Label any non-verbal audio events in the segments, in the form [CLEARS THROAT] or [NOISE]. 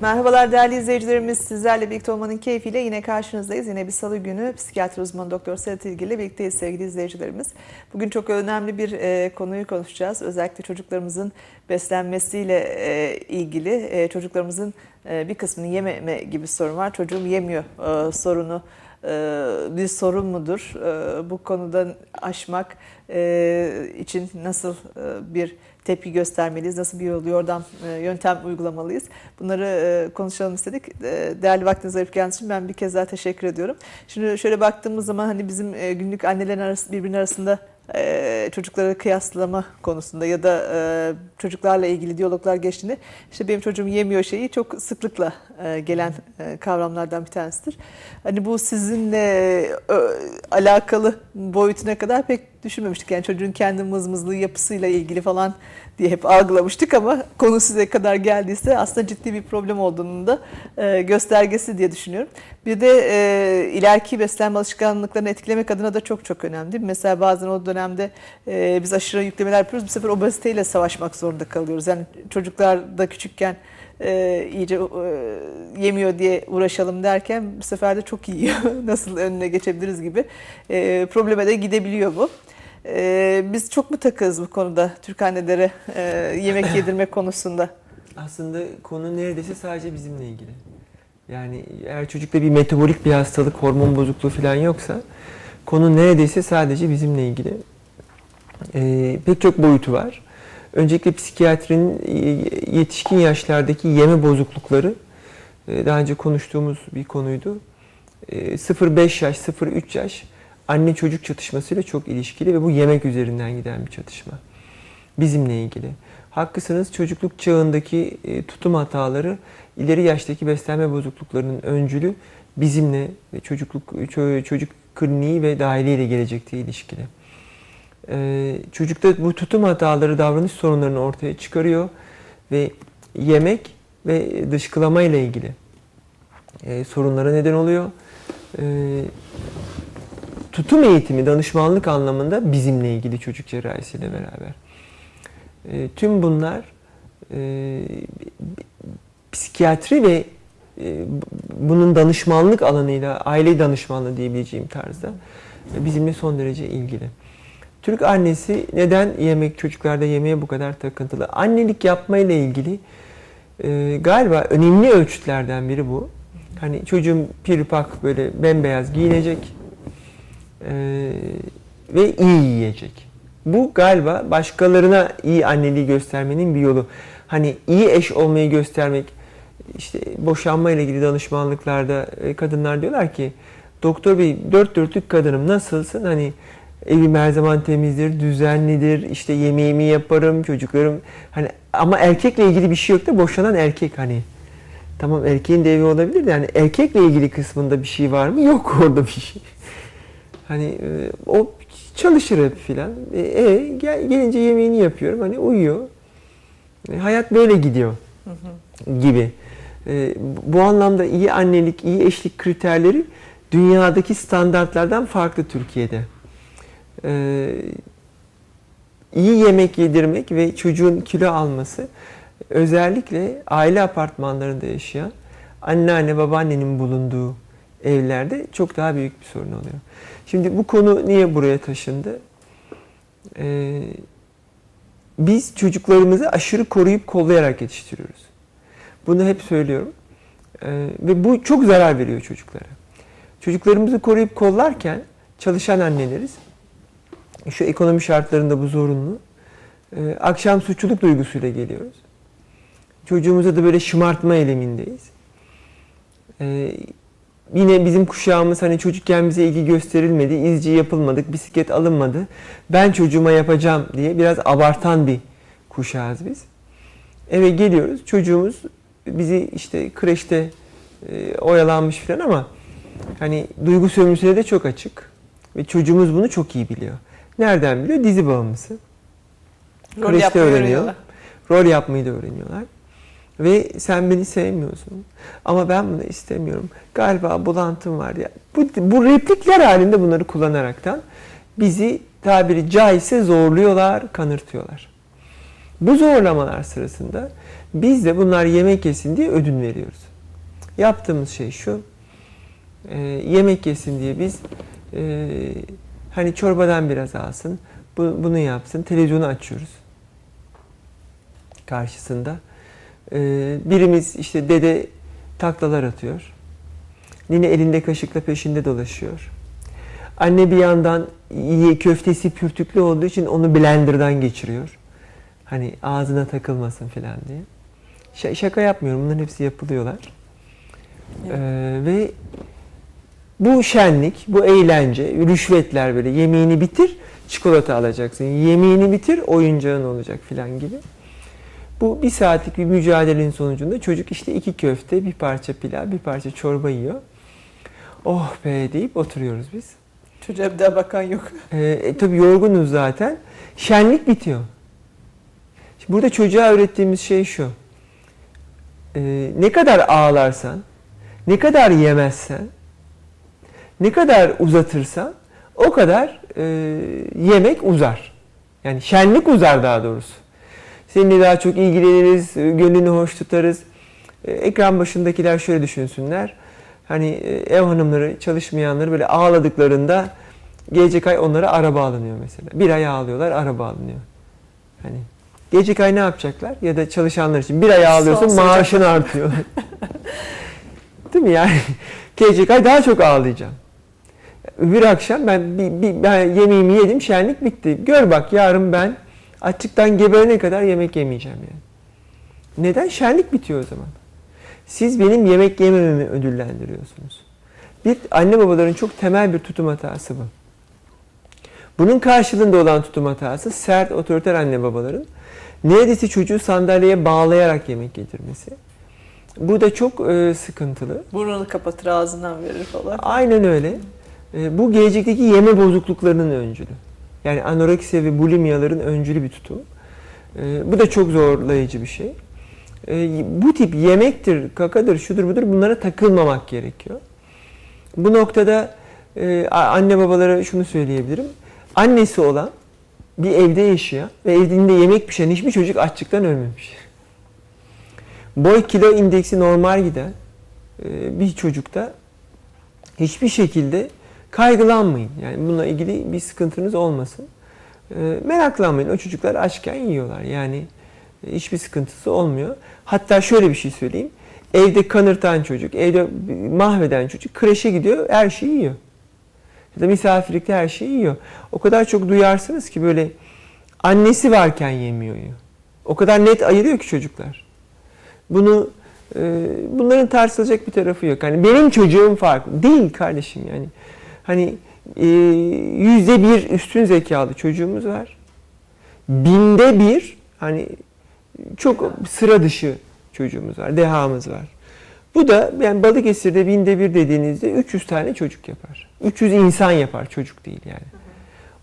Merhabalar değerli izleyicilerimiz. Sizlerle birlikte olmanın keyfiyle yine karşınızdayız. Yine bir salı günü psikiyatri uzmanı Doktor Serhat İlgili ile birlikteyiz sevgili izleyicilerimiz. Bugün çok önemli bir e, konuyu konuşacağız. Özellikle çocuklarımızın beslenmesiyle e, ilgili e, çocuklarımızın e, bir kısmını yememe gibi sorun var. Çocuğum yemiyor e, sorunu e, bir sorun mudur? E, bu konuda aşmak e, için nasıl bir tepki göstermeliyiz? Nasıl bir yol, yordam, yöntem uygulamalıyız? Bunları konuşalım istedik. Değerli vaktinizi ayırıp geldiğiniz için ben bir kez daha teşekkür ediyorum. Şimdi şöyle baktığımız zaman hani bizim günlük annelerin arası, birbirinin arasında çocukları kıyaslama konusunda ya da çocuklarla ilgili diyaloglar geçtiğinde işte benim çocuğum yemiyor şeyi çok sıklıkla gelen kavramlardan bir tanesidir. Hani bu sizinle alakalı boyutuna kadar pek düşünmemiştik. Yani çocuğun kendi mızmızlığı yapısıyla ilgili falan diye hep algılamıştık ama konu size kadar geldiyse aslında ciddi bir problem olduğunu da e, göstergesi diye düşünüyorum. Bir de e, ileriki beslenme alışkanlıklarını etkilemek adına da çok çok önemli. Mesela bazen o dönemde e, biz aşırı yüklemeler yapıyoruz. Bu sefer obeziteyle savaşmak zorunda kalıyoruz. Yani çocuklar da küçükken e, iyice e, yemiyor diye uğraşalım derken bu sefer de çok yiyor. [LAUGHS] Nasıl önüne geçebiliriz gibi e, probleme de gidebiliyor bu. E, biz çok mu takığız bu konuda Türk annelere e, yemek [LAUGHS] yedirme konusunda? Aslında konu neredeyse sadece bizimle ilgili. Yani eğer çocukta bir metabolik bir hastalık, hormon bozukluğu falan yoksa konu neredeyse sadece bizimle ilgili. E, pek çok boyutu var. Öncelikle psikiyatrinin e, yetişkin yaşlardaki yeme bozuklukları e, daha önce konuştuğumuz bir konuydu. 0-5 e, yaş, 0-3 yaş anne çocuk çatışmasıyla çok ilişkili ve bu yemek üzerinden giden bir çatışma. Bizimle ilgili. Haklısınız çocukluk çağındaki tutum hataları ileri yaştaki beslenme bozukluklarının öncülü bizimle çocukluk çocuk kliniği ve dahiliyle gelecekte ilişkili e, çocukta bu tutum hataları, davranış sorunlarını ortaya çıkarıyor ve yemek ve dışkılama ile ilgili e, sorunlara neden oluyor. E, tutum eğitimi, danışmanlık anlamında bizimle ilgili çocuk cerrahisiyle beraber. E, tüm bunlar e, psikiyatri ve e, bunun danışmanlık alanıyla, aile danışmanlığı diyebileceğim tarzda bizimle son derece ilgili. Türk annesi neden yemek çocuklarda yemeğe bu kadar takıntılı? Annelik yapma ile ilgili e, galiba önemli ölçütlerden biri bu. Hani çocuğum piripak böyle bembeyaz giyinecek e, ve iyi yiyecek. Bu galiba başkalarına iyi anneliği göstermenin bir yolu. Hani iyi eş olmayı göstermek, işte boşanma ile ilgili danışmanlıklarda e, kadınlar diyorlar ki doktor bey dört dörtlük kadınım nasılsın? Hani Evim her zaman temizdir, düzenlidir. İşte yemeğimi yaparım, çocuklarım hani ama erkekle ilgili bir şey yok da boşanan erkek hani. Tamam erkeğin de evi olabilir de yani erkekle ilgili kısmında bir şey var mı? Yok orada bir şey. Hani e, o çalışır hep filan. E, e gel, gelince yemeğini yapıyorum. Hani uyuyor. E, hayat böyle gidiyor. Gibi. E, bu anlamda iyi annelik, iyi eşlik kriterleri dünyadaki standartlardan farklı Türkiye'de e, iyi yemek yedirmek ve çocuğun kilo alması özellikle aile apartmanlarında yaşayan anneanne babaannenin bulunduğu evlerde çok daha büyük bir sorun oluyor. Şimdi bu konu niye buraya taşındı? Ee, biz çocuklarımızı aşırı koruyup kollayarak yetiştiriyoruz. Bunu hep söylüyorum. Ee, ve bu çok zarar veriyor çocuklara. Çocuklarımızı koruyup kollarken çalışan anneleriz şu ekonomi şartlarında bu zorunlu. Ee, akşam suçluluk duygusuyla geliyoruz. Çocuğumuza da böyle şımartma eylemindeyiz. Ee, yine bizim kuşağımız hani çocukken bize ilgi gösterilmedi, izci yapılmadık, bisiklet alınmadı. Ben çocuğuma yapacağım diye biraz abartan bir kuşağız biz. Eve geliyoruz, çocuğumuz bizi işte kreşte e, oyalanmış falan ama hani duygu sömürüsüne de çok açık. Ve çocuğumuz bunu çok iyi biliyor. Nereden biliyor? Dizi bağımlısı. Rol Kreşte öğreniyor. Rol yapmayı da öğreniyorlar. Ve sen beni sevmiyorsun. Ama ben bunu istemiyorum. Galiba bulantım var ya. Bu, bu replikler halinde bunları kullanaraktan bizi tabiri caizse zorluyorlar, kanırtıyorlar. Bu zorlamalar sırasında Biz de bunlar yemek yesin diye ödün veriyoruz. Yaptığımız şey şu. e, yemek yesin diye biz e, hani çorbadan biraz alsın, bu, bunu yapsın, televizyonu açıyoruz karşısında. E, birimiz işte dede taklalar atıyor. Nine elinde kaşıkla peşinde dolaşıyor. Anne bir yandan iyi köftesi pürtüklü olduğu için onu blenderdan geçiriyor. Hani ağzına takılmasın falan diye. Ş- şaka yapmıyorum. Bunların hepsi yapılıyorlar. Evet. Ee, ve bu şenlik, bu eğlence, rüşvetler böyle yemeğini bitir, çikolata alacaksın. Yemeğini bitir, oyuncağın olacak filan gibi. Bu bir saatlik bir mücadelenin sonucunda çocuk işte iki köfte, bir parça pilav, bir parça çorba yiyor. Oh be deyip oturuyoruz biz. Çocuğa bir daha bakan yok. Ee, e, tabii yorgunuz zaten. Şenlik bitiyor. Şimdi burada çocuğa öğrettiğimiz şey şu. Ee, ne kadar ağlarsan, ne kadar yemezsen, ne kadar uzatırsan o kadar e, yemek uzar. Yani şenlik uzar daha doğrusu. Seninle daha çok ilgileniriz, e, gönlünü hoş tutarız. E, ekran başındakiler şöyle düşünsünler. Hani e, ev hanımları, çalışmayanları böyle ağladıklarında gelecek ay onlara araba alınıyor mesela. Bir ay ağlıyorlar, araba alınıyor. Hani gelecek ay ne yapacaklar? Ya da çalışanlar için bir ay ağlıyorsun, Son maaşın artıyor. [LAUGHS] Değil mi yani? [LAUGHS] Gelecek ay daha çok ağlayacağım. Öbür akşam ben bir, bir ben yemeğimi yedim, şenlik bitti. Gör bak yarın ben açlıktan geberene kadar yemek yemeyeceğim yani. Neden? Şenlik bitiyor o zaman. Siz benim yemek yemememi ödüllendiriyorsunuz. Bir anne babaların çok temel bir tutum hatası bu. Bunun karşılığında olan tutum hatası sert otoriter anne babaların neredeyse çocuğu sandalyeye bağlayarak yemek yedirmesi. Bu da çok e, sıkıntılı. Burnunu kapatır ağzından verir falan. Aynen öyle. E, bu gelecekteki yeme bozukluklarının öncülü. Yani anoreksiya ve bulimyaların öncülü bir tutum. E, bu da çok zorlayıcı bir şey. E, bu tip yemektir, kakadır, şudur budur bunlara takılmamak gerekiyor. Bu noktada e, anne babalara şunu söyleyebilirim. Annesi olan bir evde yaşayan ve evinde yemek pişen hiçbir çocuk açlıktan ölmemiş. Boy kilo indeksi normal giden e, bir çocukta hiçbir şekilde kaygılanmayın. Yani bununla ilgili bir sıkıntınız olmasın. E, meraklanmayın. O çocuklar açken yiyorlar. Yani e, hiçbir sıkıntısı olmuyor. Hatta şöyle bir şey söyleyeyim. Evde kanırtan çocuk, evde mahveden çocuk kreşe gidiyor, her şeyi yiyor. Ya da misafirlikte her şeyi yiyor. O kadar çok duyarsınız ki böyle annesi varken yemiyor. O kadar net ayırıyor ki çocuklar. Bunu e, bunların tartışılacak bir tarafı yok. Hani benim çocuğum farklı. Değil kardeşim yani. Hani e, yüzde bir üstün zekalı çocuğumuz var. Binde bir hani çok sıra dışı çocuğumuz var, dehamız var. Bu da yani Balıkesir'de binde bir dediğinizde 300 tane çocuk yapar. 300 insan yapar, çocuk değil yani.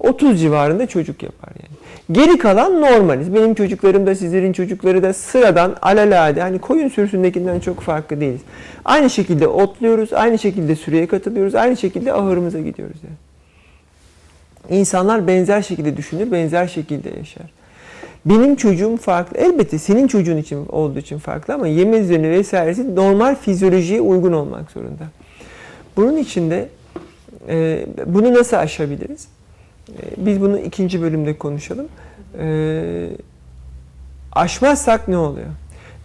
30 civarında çocuk yapar yani. Geri kalan normaliz. Benim çocuklarım da sizlerin çocukları da sıradan alalade hani koyun sürüsündekinden çok farklı değiliz. Aynı şekilde otluyoruz, aynı şekilde süreye katılıyoruz, aynı şekilde ahırımıza gidiyoruz yani. İnsanlar benzer şekilde düşünür, benzer şekilde yaşar. Benim çocuğum farklı. Elbette senin çocuğun için olduğu için farklı ama yeme düzeni vesairesi normal fizyolojiye uygun olmak zorunda. Bunun için de e, bunu nasıl aşabiliriz? E, biz bunu ikinci bölümde konuşalım. E, aşmazsak ne oluyor?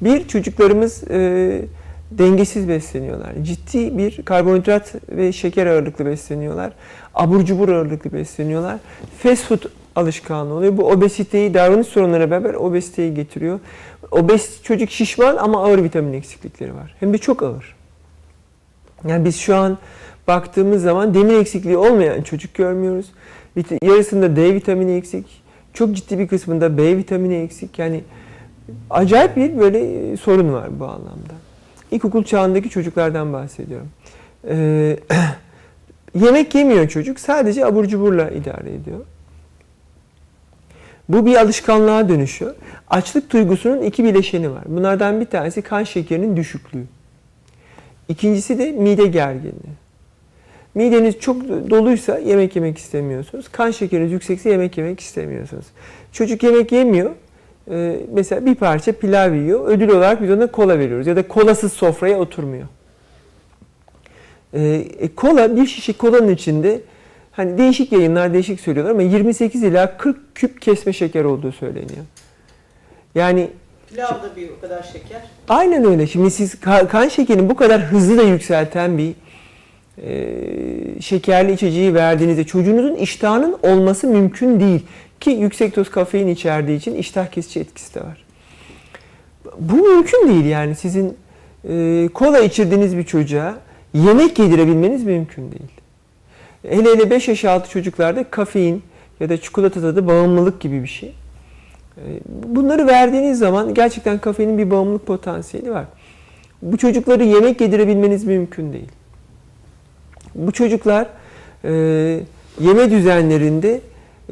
Bir, çocuklarımız e, dengesiz besleniyorlar. Ciddi bir karbonhidrat ve şeker ağırlıklı besleniyorlar. Abur cubur ağırlıklı besleniyorlar. Fast food alışkanlığı oluyor. Bu obeziteyi, davranış sorunlarına beraber obeziteyi getiriyor. Obez çocuk şişman ama ağır vitamin eksiklikleri var. Hem de çok ağır. Yani biz şu an baktığımız zaman demir eksikliği olmayan çocuk görmüyoruz. Yarısında D vitamini eksik. Çok ciddi bir kısmında B vitamini eksik. Yani acayip bir böyle e, sorun var bu anlamda. İlkokul çağındaki çocuklardan bahsediyorum. Ee, [CLEARS THROAT] yemek yemiyor çocuk. Sadece abur cuburla idare ediyor. Bu bir alışkanlığa dönüşüyor. Açlık duygusunun iki bileşeni var. Bunlardan bir tanesi kan şekerinin düşüklüğü. İkincisi de mide gerginliği. Mideniz çok doluysa yemek yemek istemiyorsunuz. Kan şekeriniz yüksekse yemek yemek istemiyorsunuz. Çocuk yemek yemiyor. e, mesela bir parça pilav yiyor. Ödül olarak biz ona kola veriyoruz. Ya da kolasız sofraya oturmuyor. E, e, kola, bir şişe kolanın içinde hani değişik yayınlar değişik söylüyorlar ama 28 ila 40 küp kesme şeker olduğu söyleniyor. Yani Pilavda bir o kadar şeker. Aynen öyle. Şimdi siz ka- kan şekerini bu kadar hızlı da yükselten bir e, şekerli içeceği verdiğinizde çocuğunuzun iştahının olması mümkün değil. Ki yüksek doz kafein içerdiği için iştah kesici etkisi de var. Bu mümkün değil yani sizin e, kola içirdiğiniz bir çocuğa yemek yedirebilmeniz mümkün değil. Hele hele 5 yaş altı çocuklarda kafein ya da çikolata tadı bağımlılık gibi bir şey. E, Bunları verdiğiniz zaman gerçekten kafeinin bir bağımlılık potansiyeli var. Bu çocukları yemek yedirebilmeniz mümkün değil. Bu çocuklar e, yeme düzenlerinde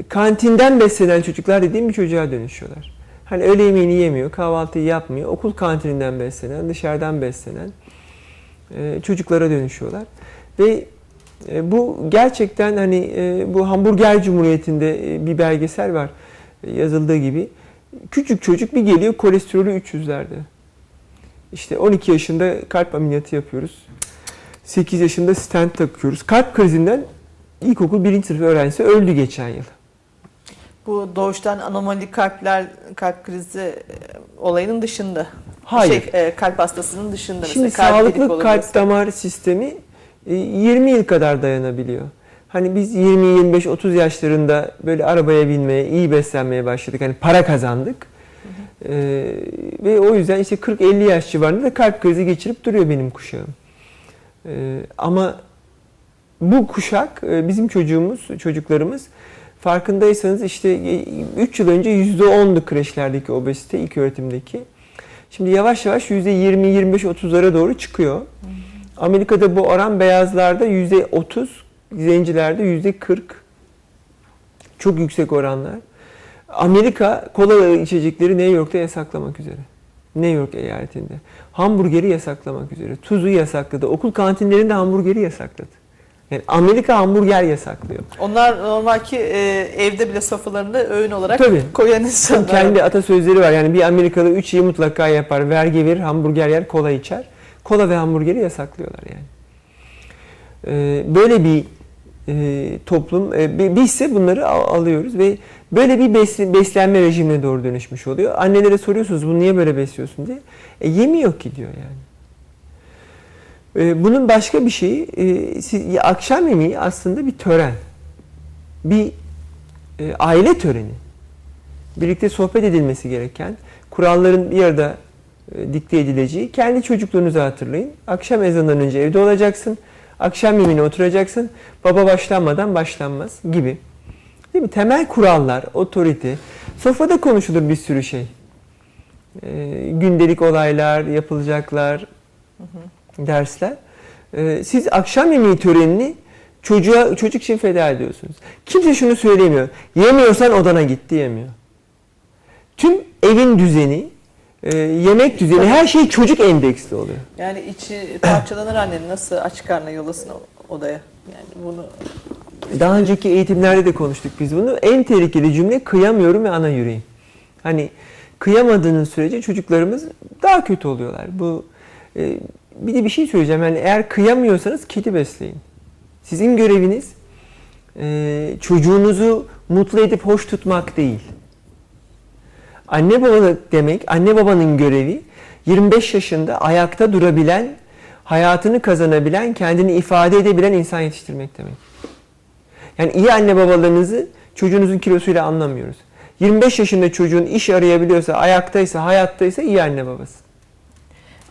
kantinden beslenen çocuklar dediğim bir çocuğa dönüşüyorlar. Hani öğle yemeğini yemiyor, kahvaltıyı yapmıyor, okul kantininden beslenen, dışarıdan beslenen e, çocuklara dönüşüyorlar. Ve e, bu gerçekten hani e, bu hamburger cumhuriyetinde e, bir belgesel var e, yazıldığı gibi. Küçük çocuk bir geliyor kolesterolü 300'lerde. İşte 12 yaşında kalp ameliyatı yapıyoruz. 8 yaşında stent takıyoruz. Kalp krizinden ilkokul 1. sınıf öğrencisi öldü geçen yıl. Bu doğuştan anomali kalpler, kalp krizi e, olayının dışında. Hayır. Şey, e, kalp hastasının dışında. Şimdi mesela kalp sağlıklı kalp mesela. damar sistemi e, 20 yıl kadar dayanabiliyor. Hani biz 20, 25, 30 yaşlarında böyle arabaya binmeye, iyi beslenmeye başladık. Hani para kazandık. Ee, ve o yüzden işte 40-50 yaş civarında da kalp krizi geçirip duruyor benim kuşağım. Ee, ama bu kuşak e, bizim çocuğumuz, çocuklarımız farkındaysanız işte 3 yıl önce %10'du kreşlerdeki obezite ilk öğretimdeki. Şimdi yavaş yavaş %20-25-30'lara doğru çıkıyor. Amerika'da bu oran beyazlarda %30, zencilerde %40. Çok yüksek oranlar. Amerika kola içecekleri New York'ta yasaklamak üzere. New York eyaletinde. Hamburgeri yasaklamak üzere. Tuzu yasakladı. Okul kantinlerinde hamburgeri yasakladı. Yani Amerika hamburger yasaklıyor. Onlar normal ki e, evde bile sofralarında öğün olarak Tabii. koyan insanlar. Kendi atasözleri var. Yani bir Amerikalı üç şeyi mutlaka yapar. Vergi verir, hamburger yer, kola içer. Kola ve hamburgeri yasaklıyorlar yani. Ee, böyle bir e, toplum, e, bi- bizse bunları al- alıyoruz ve böyle bir bes- beslenme rejimine doğru dönüşmüş oluyor. Annelere soruyorsunuz bunu niye böyle besliyorsun diye. E, yemiyor ki diyor yani. E, bunun başka bir şeyi, e, siz- akşam yemeği aslında bir tören. Bir e, aile töreni birlikte sohbet edilmesi gereken, kuralların bir arada e, dikte edileceği, kendi çocukluğunuzu hatırlayın. Akşam ezanından önce evde olacaksın, akşam yemeğine oturacaksın, baba başlanmadan başlanmaz gibi. Değil mi? Temel kurallar, otorite. Sofrada konuşulur bir sürü şey. E, gündelik olaylar, yapılacaklar, dersler. E, siz akşam yemeği törenini çocuğa çocuk için feda ediyorsunuz. Kimse şunu söylemiyor. Yemiyorsan odana git diyemiyor. Tüm evin düzeni, e, yemek düzeni, her şey çocuk endeksli oluyor. Yani içi parçalanır annenin nasıl aç karnına yolasın odaya. Yani bunu Daha önceki eğitimlerde de konuştuk biz bunu. En tehlikeli cümle kıyamıyorum ve ana yüreğim. Hani kıyamadığınız sürece çocuklarımız daha kötü oluyorlar. Bu e, bir de bir şey söyleyeceğim. Yani eğer kıyamıyorsanız kedi besleyin. Sizin göreviniz e, çocuğunuzu mutlu edip hoş tutmak değil. Anne babalık demek, anne babanın görevi 25 yaşında ayakta durabilen, hayatını kazanabilen, kendini ifade edebilen insan yetiştirmek demek. Yani iyi anne babalarınızı çocuğunuzun kilosuyla anlamıyoruz. 25 yaşında çocuğun iş arayabiliyorsa, ayaktaysa, hayattaysa iyi anne babası.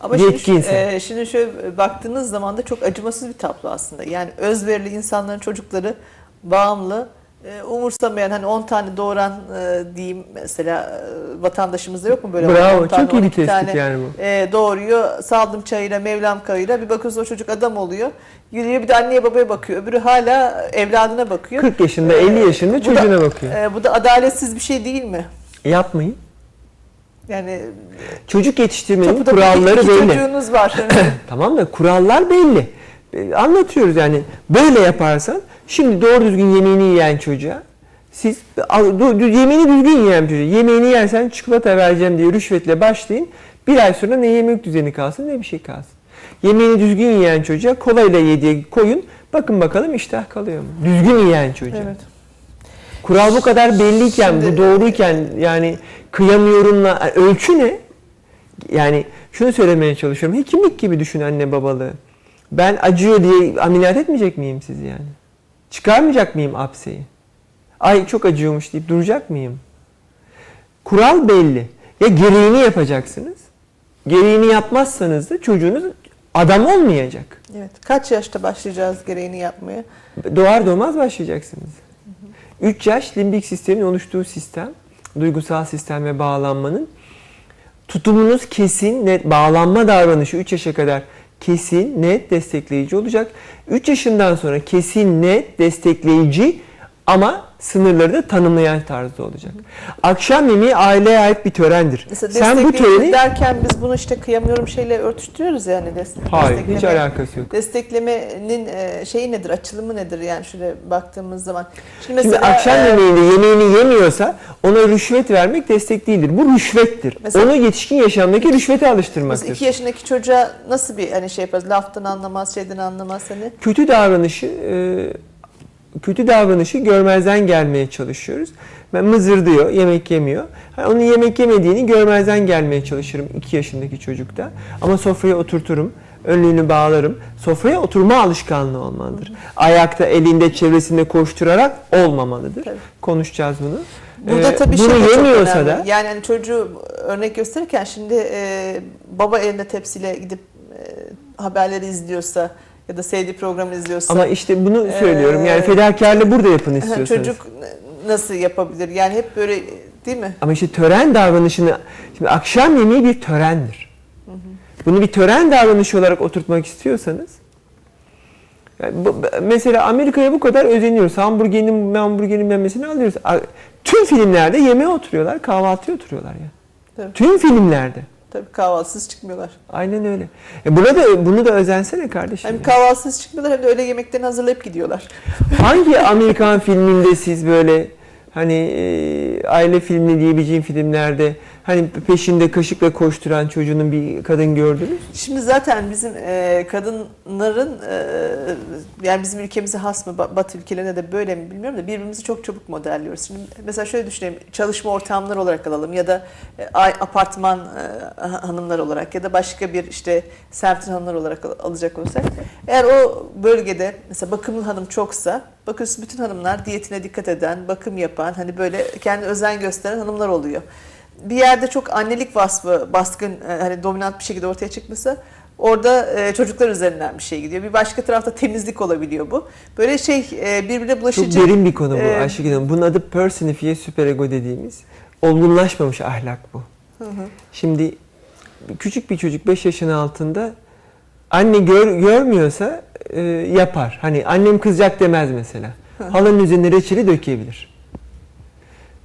Ama şimdi, e, şimdi şöyle baktığınız zaman da çok acımasız bir tablo aslında. Yani özverili insanların çocukları bağımlı, e, umursamayan hani 10 tane doğuran e, diyeyim mesela e, vatandaşımızda yok mu böyle Bravo, 10 tane, çok iyi bir 12 tespit tane, yani bu. e, doğuruyor, saldım çayıyla, mevlam kayıyla bir bakıyorsun o çocuk adam oluyor. Yürüyor bir de anneye babaya bakıyor. Öbürü hala evladına bakıyor. 40 yaşında, E, 50 yaşında bu da- çocuğuna bakıyor. e, bu da adaletsiz bir şey değil mi? Yapmayın. Yani Çocuk yetiştirmenin kuralları belli. çocuğunuz var. [COUGHS] Tamam da kurallar belli. E, Anlatıyoruz yani böyle yaparsan şimdi doğru düzgün yemeğini yiyen çocuğa Siz yemeğini düzgün yiyen çocuk. Yemeğini yersen çikolata vereceğim diye rüşvetle başlayın. Bir ay sonra ne yemek düzeni kalsın ne bir şey kalsın. Yemeğini düzgün yiyen çocuğa kolayla yediye koyun. Bakın bakalım iştah kalıyor mu? Düzgün yiyen çocuğa. Evet. Kural bu kadar belliyken, Şimdi- bu doğruyken yani kıyamıyorumla ölçü ne? Yani şunu söylemeye çalışıyorum. Hekimlik gibi düşün anne babalığı. Ben acıyor diye ameliyat etmeyecek miyim sizi yani? Çıkarmayacak mıyım apseyi? Ay çok acıyormuş deyip duracak mıyım? Kural belli. Ya gereğini yapacaksınız. Gereğini yapmazsanız da çocuğunuz adam olmayacak. Evet. Kaç yaşta başlayacağız gereğini yapmaya? Doğar doğmaz başlayacaksınız. 3 yaş limbik sistemin oluştuğu sistem, duygusal sistem ve bağlanmanın tutumunuz kesin, net, bağlanma davranışı 3 yaşa kadar kesin, net, destekleyici olacak. 3 yaşından sonra kesin, net, destekleyici ama sınırları da tanımlayan tarzda olacak. Akşam yemeği aileye ait bir törendir. Mesela Sen bu töreni... derken biz bunu işte kıyamıyorum şeyle örtüştürüyoruz yani. Des Hayır, hiç destekleme. alakası yok. Desteklemenin e, şeyi nedir, açılımı nedir yani şöyle baktığımız zaman. Şimdi, Şimdi mesela, akşam e, yemeğinde yemeğini yemiyorsa ona rüşvet vermek destek değildir. Bu rüşvettir. Mesela- Onu yetişkin yaşamdaki rüşvete Mesela alıştırmaktır. iki yaşındaki çocuğa nasıl bir hani şey yaparız? Laftan anlamaz, şeyden anlamaz hani. Kötü davranışı e, kötü davranışı görmezden gelmeye çalışıyoruz. Ben mızır diyor, yemek yemiyor. Hani onun yemek yemediğini görmezden gelmeye çalışırım 2 yaşındaki çocukta. Ama sofraya oturturum, önlüğünü bağlarım. Sofraya oturma alışkanlığı olmalıdır. Ayakta, elinde, çevresinde koşturarak olmamalıdır. Tabii. Konuşacağız bunu. Burada Ee, tabii bunu şey yemiyorsa da Yani hani çocuğu örnek gösterirken şimdi e, baba elinde tepsiyle gidip e, haberleri izliyorsa ya da sevdiği programı izliyorsa ama işte bunu söylüyorum. Yani fedakarlığı burada yapın istiyorsanız. [LAUGHS] çocuk nasıl yapabilir? Yani hep böyle değil mi? Ama işte tören davranışını, şimdi akşam yemeği bir törendir. Bunu bir tören davranışı olarak oturtmak istiyorsanız, yani bu- mesela Amerika'ya bu kadar özeniyoruz. Hamburgerin, hamburgerin memesini alıyoruz. Tüm filmlerde yemeğe oturuyorlar, kahvaltıya oturuyorlar ya. Tabii. Tüm filmlerde. Tabii kahvaltısız çıkmıyorlar. Aynen öyle. E buna da bunu da özensene kardeşim. Hem kahvaltısız çıkmıyorlar hem de öyle yemeklerini hazırlayıp gidiyorlar. [LAUGHS] Hangi Amerikan filminde siz böyle hani e, aile filmi diyebileceğim filmlerde hani peşinde kaşıkla koşturan çocuğunun bir kadın gördünüz? Şimdi zaten bizim e, kadınların e, yani bizim ülkemize has mı Ba- Batı ülkelerine de böyle mi bilmiyorum da birbirimizi çok çabuk modelliyoruz. Şimdi mesela şöyle düşünelim çalışma ortamları olarak alalım ya da e, apartman e, hanımlar olarak ya da başka bir işte semtin hanımlar olarak al- alacak olursak eğer o bölgede mesela bakımlı hanım çoksa bakıyorsun bütün hanımlar diyetine dikkat eden, bakım yapan hani böyle kendi özen gösteren hanımlar oluyor bir yerde çok annelik vasfı baskın e, hani dominant bir şekilde ortaya çıkmışsa orada e, çocuklar üzerinden bir şey gidiyor. Bir başka tarafta temizlik olabiliyor bu. Böyle şey e, birbirine Çok bulaşıcı. derin bir konu bu Ee, Ayşegül Hanım. Bunun adı personifiye süperego dediğimiz olgunlaşmamış ahlak bu. Hı hı. Şimdi küçük bir çocuk 5 yaşın altında anne gör, görmüyorsa e, yapar. Hani annem kızacak demez mesela. Halanın üzerine reçeli dökebilir.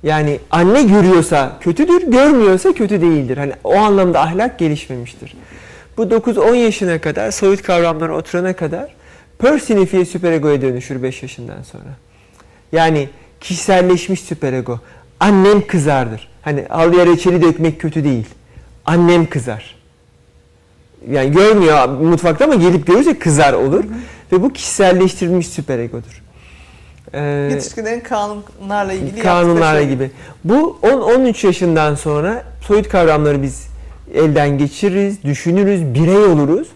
Yani anne görüyorsa kötüdür, görmüyorsa kötü değildir. Hani o anlamda ahlak gelişmemiştir. Bu 9-10 yaşına kadar soyut kavramlara oturana kadar personifiye süperegoya dönüşür 5 yaşından sonra. Yani kişiselleşmiş süperego. Annem kızardır. Hani halıya reçeli dökmek kötü değil. Annem kızar. Yani görmüyor mutfakta ama gelip görürse kızar olur. Ve bu kişiselleştirilmiş süperegodur. Ee, Yetişkinlerin kanunlarla ilgili kanunlarla şey. gibi. Bu 10-13 yaşından sonra soyut kavramları biz elden geçiririz, düşünürüz, birey oluruz.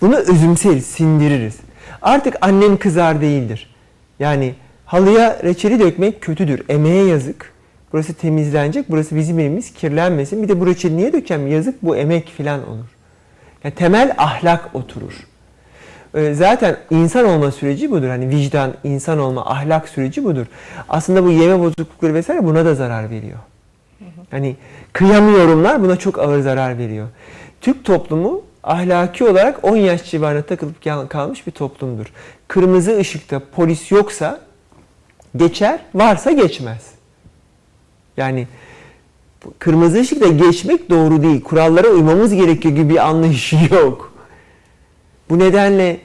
Bunu özümseriz, sindiririz. Artık annem kızar değildir. Yani halıya reçeli dökmek kötüdür. Emeğe yazık. Burası temizlenecek. Burası bizim evimiz kirlenmesin. Bir de bu reçeli niye dökeceğim? Yazık bu emek filan olur. Yani temel ahlak oturur. Ee, Zaten insan olma süreci budur. Hani vicdan, insan olma, ahlak süreci budur. Aslında bu yeme bozuklukları vesaire buna da zarar veriyor. Hani kıyamıyorumlar buna çok ağır zarar veriyor. Türk toplumu ahlaki olarak 10 yaş civarına takılıp kal- kalmış bir toplumdur. Kırmızı ışıkta polis yoksa geçer, varsa geçmez. Yani kırmızı ışıkta geçmek doğru değil. Kurallara uymamız gerekiyor gibi bir anlayış [LAUGHS] yok. Bu nedenle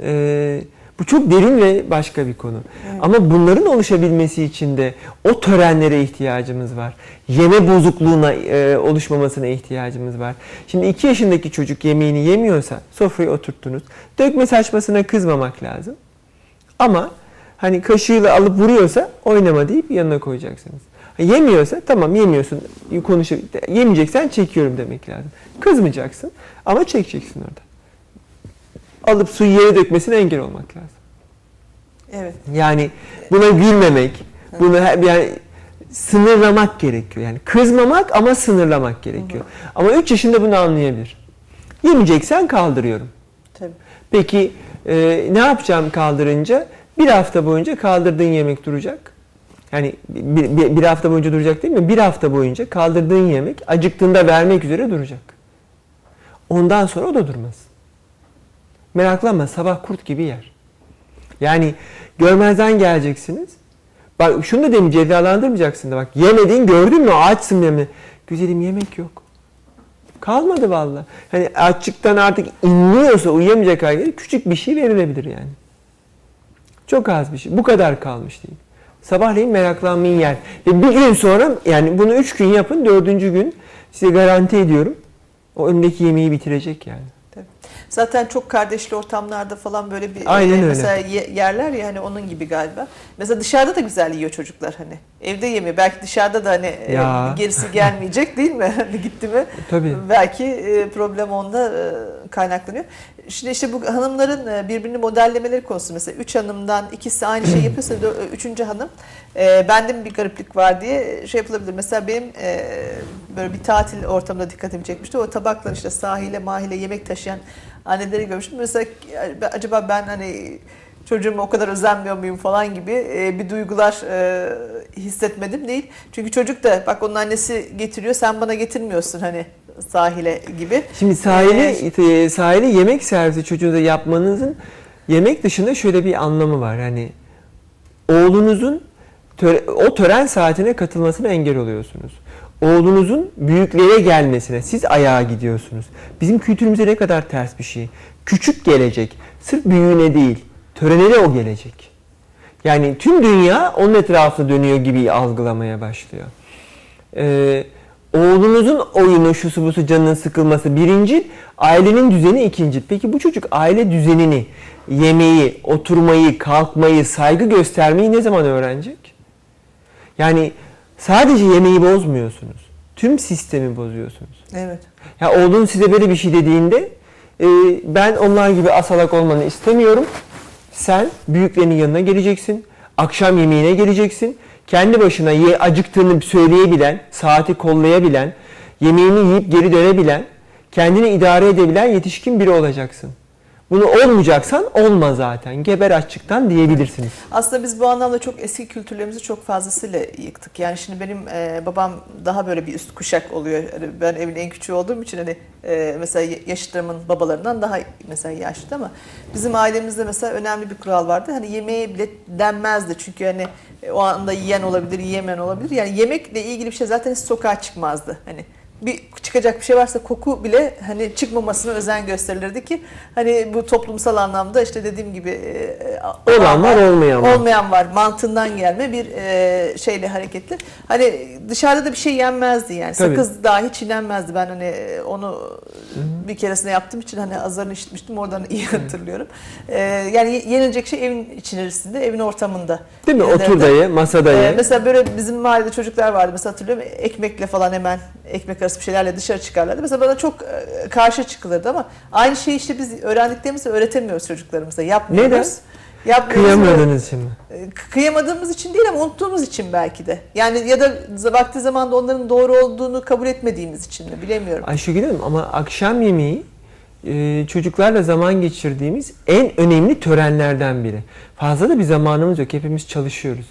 e, Bu çok derin ve başka bir konu. Ama bunların oluşabilmesi için de o törenlere ihtiyacımız var. Yeme bozukluğuna e, oluşmamasına ihtiyacımız var. Şimdi 2 yaşındaki çocuk yemeğini yemiyorsa sofraya oturttunuz. Dökme saçmasına kızmamak lazım. Ama hani kaşığıyla alıp vuruyorsa oynama deyip yanına koyacaksınız. Yemiyorsa tamam yemiyorsun konuş yemeyeceksen çekiyorum demek lazım. Kızmayacaksın ama çekeceksin orada. Alıp suyu yere dökmesine engel olmak lazım. Evet. Yani buna gülmemek, bunu he- yani sınırlamak gerekiyor. Yani kızmamak ama sınırlamak gerekiyor. Ama 3 yaşında bunu anlayabilir. Yemeyeceksen kaldırıyorum. Tabii. Peki e, ne yapacağım kaldırınca? Bir hafta boyunca kaldırdığın yemek duracak. Yani bir, bir, bir hafta boyunca duracak değil mi? Bir hafta boyunca kaldırdığın yemek acıktığında vermek üzere duracak. Ondan sonra o da durmaz. Meraklanma sabah kurt gibi yer. Yani görmezden geleceksiniz. Bak şunu da demin cezalandırmayacaksın da bak yemedin gördün mü açsın yeme. Güzelim yemek yok. Kalmadı valla. Hani açlıktan artık inliyorsa uyuyamayacak gelir, küçük bir şey verilebilir yani. Çok az bir şey. Bu kadar kalmış değil. Sabahleyin meraklanmayın yer. Ve bir gün sonra yani bunu üç gün yapın. Dördüncü gün size garanti ediyorum. O önündeki yemeği bitirecek yani. Zaten çok kardeşli ortamlarda falan böyle bir Aynen e, öyle. mesela ye- yerler ya hani onun gibi galiba. Mesela dışarıda da güzel yiyor çocuklar hani. Evde yemiyor. Belki dışarıda da hani e, Ya. gerisi gelmeyecek değil mi? [LAUGHS] Hani gitti mi? Tabii. Belki e, problem onda e, kaynaklanıyor. Şimdi işte bu hanımların e, birbirini modellemeleri konusu mesela üç hanımdan ikisi aynı şeyi yapıyorsa dö- üçüncü hanım e, bende mi bir gariplik var diye şey yapılabilir. Mesela benim e, böyle bir tatil ortamında dikkatimi çekmişti. O tabaklar işte sahile mahile yemek taşıyan anneleri görmüştüm. Mesela acaba ben hani çocuğuma o kadar özenmiyor muyum falan gibi e, bir duygular e, hissetmedim değil. Çünkü çocuk da bak onun annesi getiriyor sen bana getirmiyorsun hani sahile gibi. Şimdi sahile, Ee, sahile yemek servisi çocuğunuza yapmanızın yemek dışında şöyle bir anlamı var. Yani oğlunuzun töre- o tören saatine katılmasına engel oluyorsunuz. Oğlunuzun büyüklere gelmesine siz ayağa gidiyorsunuz. Bizim kültürümüze ne kadar ters bir şey. Küçük gelecek. Sırf büyüğüne değil. Törene de o gelecek. Yani tüm dünya onun etrafında dönüyor gibi algılamaya başlıyor. Ee, oğlunuzun oyunu, şusu busu canının sıkılması birinci, ailenin düzeni ikinci. Peki bu çocuk aile düzenini, yemeği, oturmayı, kalkmayı, saygı göstermeyi ne zaman öğrenecek? Yani sadece yemeği bozmuyorsunuz. Tüm sistemi bozuyorsunuz. Evet. Ya oğlun size böyle bir şey dediğinde e, ben onlar gibi asalak olmanı istemiyorum. Sen büyüklerinin yanına geleceksin. Akşam yemeğine geleceksin. Kendi başına ye, acıktığını söyleyebilen, saati kollayabilen, yemeğini yiyip geri dönebilen, kendini idare edebilen yetişkin biri olacaksın. Bunu olmayacaksan olma zaten. Geber açlıktan diyebilirsiniz. Aslında biz bu anlamda çok eski kültürlerimizi çok fazlasıyla yıktık. Yani şimdi benim e, babam daha böyle bir üst kuşak oluyor. Hani ben evin en küçüğü olduğum için hani e, mesela yaşıtlarımın babalarından daha mesela yaşlı ama bizim ailemizde mesela önemli bir kural vardı. Hani yemeğe bile denmezdi. Çünkü hani e, o anda yiyen olabilir, yiyemeyen olabilir. Yani yemekle ilgili bir şey zaten sokağa çıkmazdı. Hani bir çıkacak bir şey varsa koku bile hani çıkmamasına özen gösterilirdi ki hani bu toplumsal anlamda işte dediğim gibi e, Olan var, olmayan var. olmayan var mantığından gelme bir e, şeyle hareketli. Hani dışarıda da bir şey yenmezdi yani. Tabii. Sakız dahi çiğnenmezdi. Ben hani onu bir keresinde yaptığım için hani azarını işitmiştim. Oradan iyi hatırlıyorum. E, yani yenilecek şey evin içerisinde, evin ortamında. Değil mi? yenilirdi. Otur da ye, masada ye. Mesela böyle bizim mahallede çocuklar vardı mesela hatırlıyorum ekmekle falan hemen ekmek arası bir şeylerle dışarı çıkarlardı. Mesela bana çok e, karşı çıkılırdı ama aynı şeyi işte biz öğrendiklerimizi öğretemiyoruz çocuklarımıza. Yapmıyoruz. Neden? Yapmıyoruz. Kıyamadınız şimdi. E, Kıyamadığımız için değil ama unuttuğumuz için belki de. Yani ya da vakti zamanda onların doğru olduğunu kabul etmediğimiz için mi bilemiyorum. Ayşegül Hanım ama akşam yemeği e, çocuklarla zaman geçirdiğimiz en önemli törenlerden biri. Fazla da bir zamanımız yok. Hepimiz çalışıyoruz.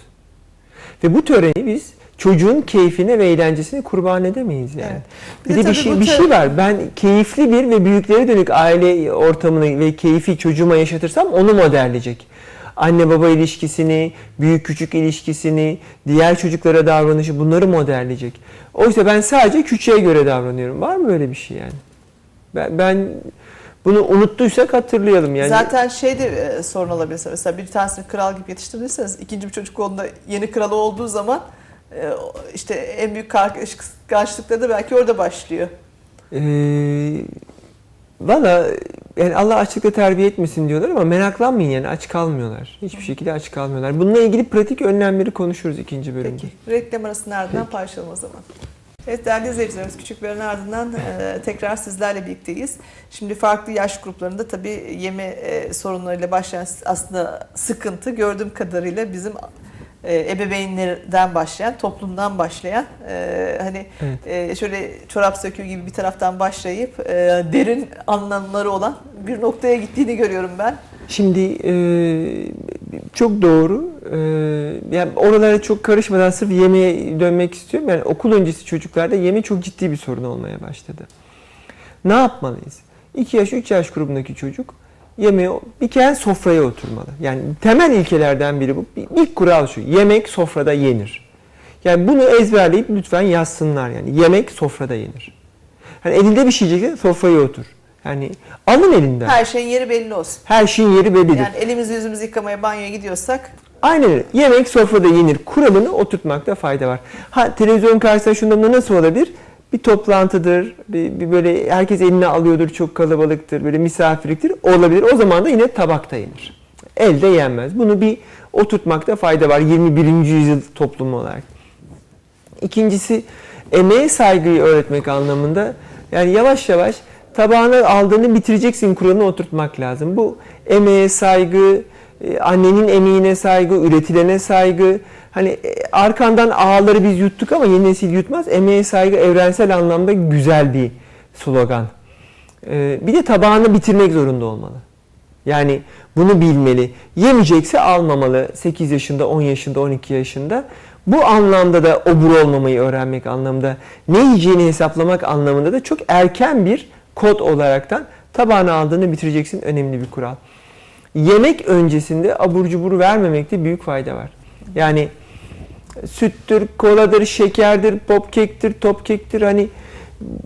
Ve bu töreni biz çocuğun keyfine ve eğlencesine kurban edemeyiz yani. Evet. Bir, de, bir tabii şey bir şey var. Ben keyifli bir ve büyüklere dönük aile ortamını ve keyfi çocuğuma yaşatırsam onu modelleyecek. Anne baba ilişkisini, büyük küçük ilişkisini, diğer çocuklara davranışı bunları modelleyecek. Oysa ben sadece küçüğe göre davranıyorum. Var mı böyle bir şey yani? Ben, ben Bunu unuttuysak hatırlayalım yani. Zaten şey de e, sorun olabilir. Mesela bir tanesini kral gibi yetiştirdiyseniz ikinci bir çocuk onda yeni kralı olduğu zaman işte en büyük karşı- karşılıkları da belki orada başlıyor. Ee, Valla yani Allah açlıkla terbiye etmesin diyorlar ama meraklanmayın yani aç kalmıyorlar. Hiçbir şekilde aç kalmıyorlar. Bununla ilgili pratik önlemleri konuşuruz ikinci bölümde. Peki. Reklam arasının ardından paylaşalım o zaman. Evet değerli izleyicilerimiz küçük bir ardından e, tekrar sizlerle birlikteyiz. Şimdi farklı yaş gruplarında tabii yeme e, sorunlarıyla başlayan aslında sıkıntı gördüğüm kadarıyla bizim e, ebeveynlerden başlayan, toplumdan başlayan e, hani Evet. e, şöyle çorap söküğü gibi bir taraftan başlayıp e, derin anlamları olan bir noktaya gittiğini görüyorum ben. Şimdi e, çok doğru. E, yani oralara çok karışmadan sırf yemeğe dönmek istiyorum. Yani okul öncesi çocuklarda yeme çok ciddi bir sorun olmaya başladı. Ne yapmalıyız? 2 yaş 3 yaş grubundaki çocuk yemeğe bir kere sofraya oturmalı. Yani temel ilkelerden biri bu. İlk kural şu. Yemek sofrada yenir. Yani bunu ezberleyip lütfen yazsınlar yani. Yemek sofrada yenir. Hani elinde bir şey yiyeceksen sofraya otur. Yani alın elinden. Her şeyin yeri belli olsun. Her şeyin yeri bellidir. Yani elimizi yüzümüzü yıkamaya banyoya gidiyorsak Aynen öyle. Yemek sofrada yenir. Kuralını oturtmakta fayda var. Ha televizyon karşısında şunda nasıl olabilir? Bir toplantıdır, bir, bir böyle herkes eline alıyordur, çok kalabalıktır, böyle misafirliktir. Olabilir. O zaman da yine tabakta yenir. Elde yenmez. Bunu bir oturtmakta fayda var 21. yüzyıl toplumu olarak. İkincisi emeğe saygıyı öğretmek anlamında yani yavaş yavaş tabağına aldığını bitireceksin kuralını oturtmak lazım. Bu emeğe saygı, e, annenin emeğine saygı, üretilene saygı. Hani e, arkandan ağları biz yuttuk ama yeni nesil yutmaz. Emeğe saygı evrensel anlamda güzel bir slogan. E, Bir de tabağını bitirmek zorunda olmalı. Yani bunu bilmeli. Yemeyecekse almamalı. 8 yaşında, 10 yaşında, 12 yaşında. Bu anlamda da obur olmamayı öğrenmek anlamda, ne yiyeceğini hesaplamak anlamında da çok erken bir kod olaraktan tabağını aldığını bitireceksin önemli bir kural. Yemek öncesinde abur cubur vermemekte büyük fayda var. Yani süttür, koladır, şekerdir, popkektir, topkektir hani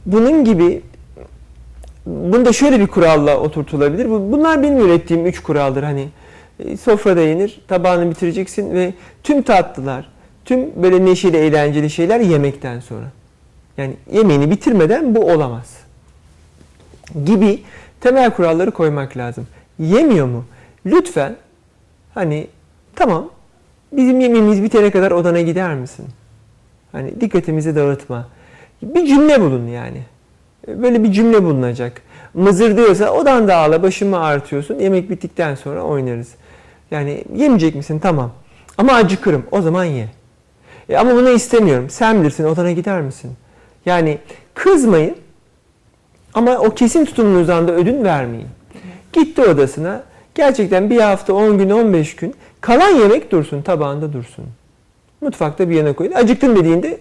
bunun gibi bunu da şöyle bir kuralla oturtulabilir. Bu- Bunlar benim ürettiğim üç kuraldır. Hani e, sofrada yenir, tabağını bitireceksin ve tüm tatlılar, tüm böyle neşeli, eğlenceli şeyler yemekten sonra. Yani yemeğini bitirmeden bu olamaz. Gibi temel kuralları koymak lazım. Yemiyor mu? Lütfen hani tamam bizim yemeğimiz bitene kadar odana gider misin? Hani dikkatimizi dağıtma. Bir cümle bulun yani. Böyle bir cümle bulunacak. Mızır diyorsa odan da ağla başımı ağrıtıyorsun. Yemek bittikten sonra oynarız. Yani yemeyecek misin? Tamam. Ama acıkırım. O zaman ye. E ama bunu istemiyorum. Sen bilirsin odana gider misin? Yani kızmayın. Ama o kesin tutumunuzdan da ödün vermeyin. Gitti odasına. Gerçekten bir hafta, 10 gün, 15 gün kalan yemek dursun, tabağında dursun. Mutfakta bir yana koyun. Acıktım dediğinde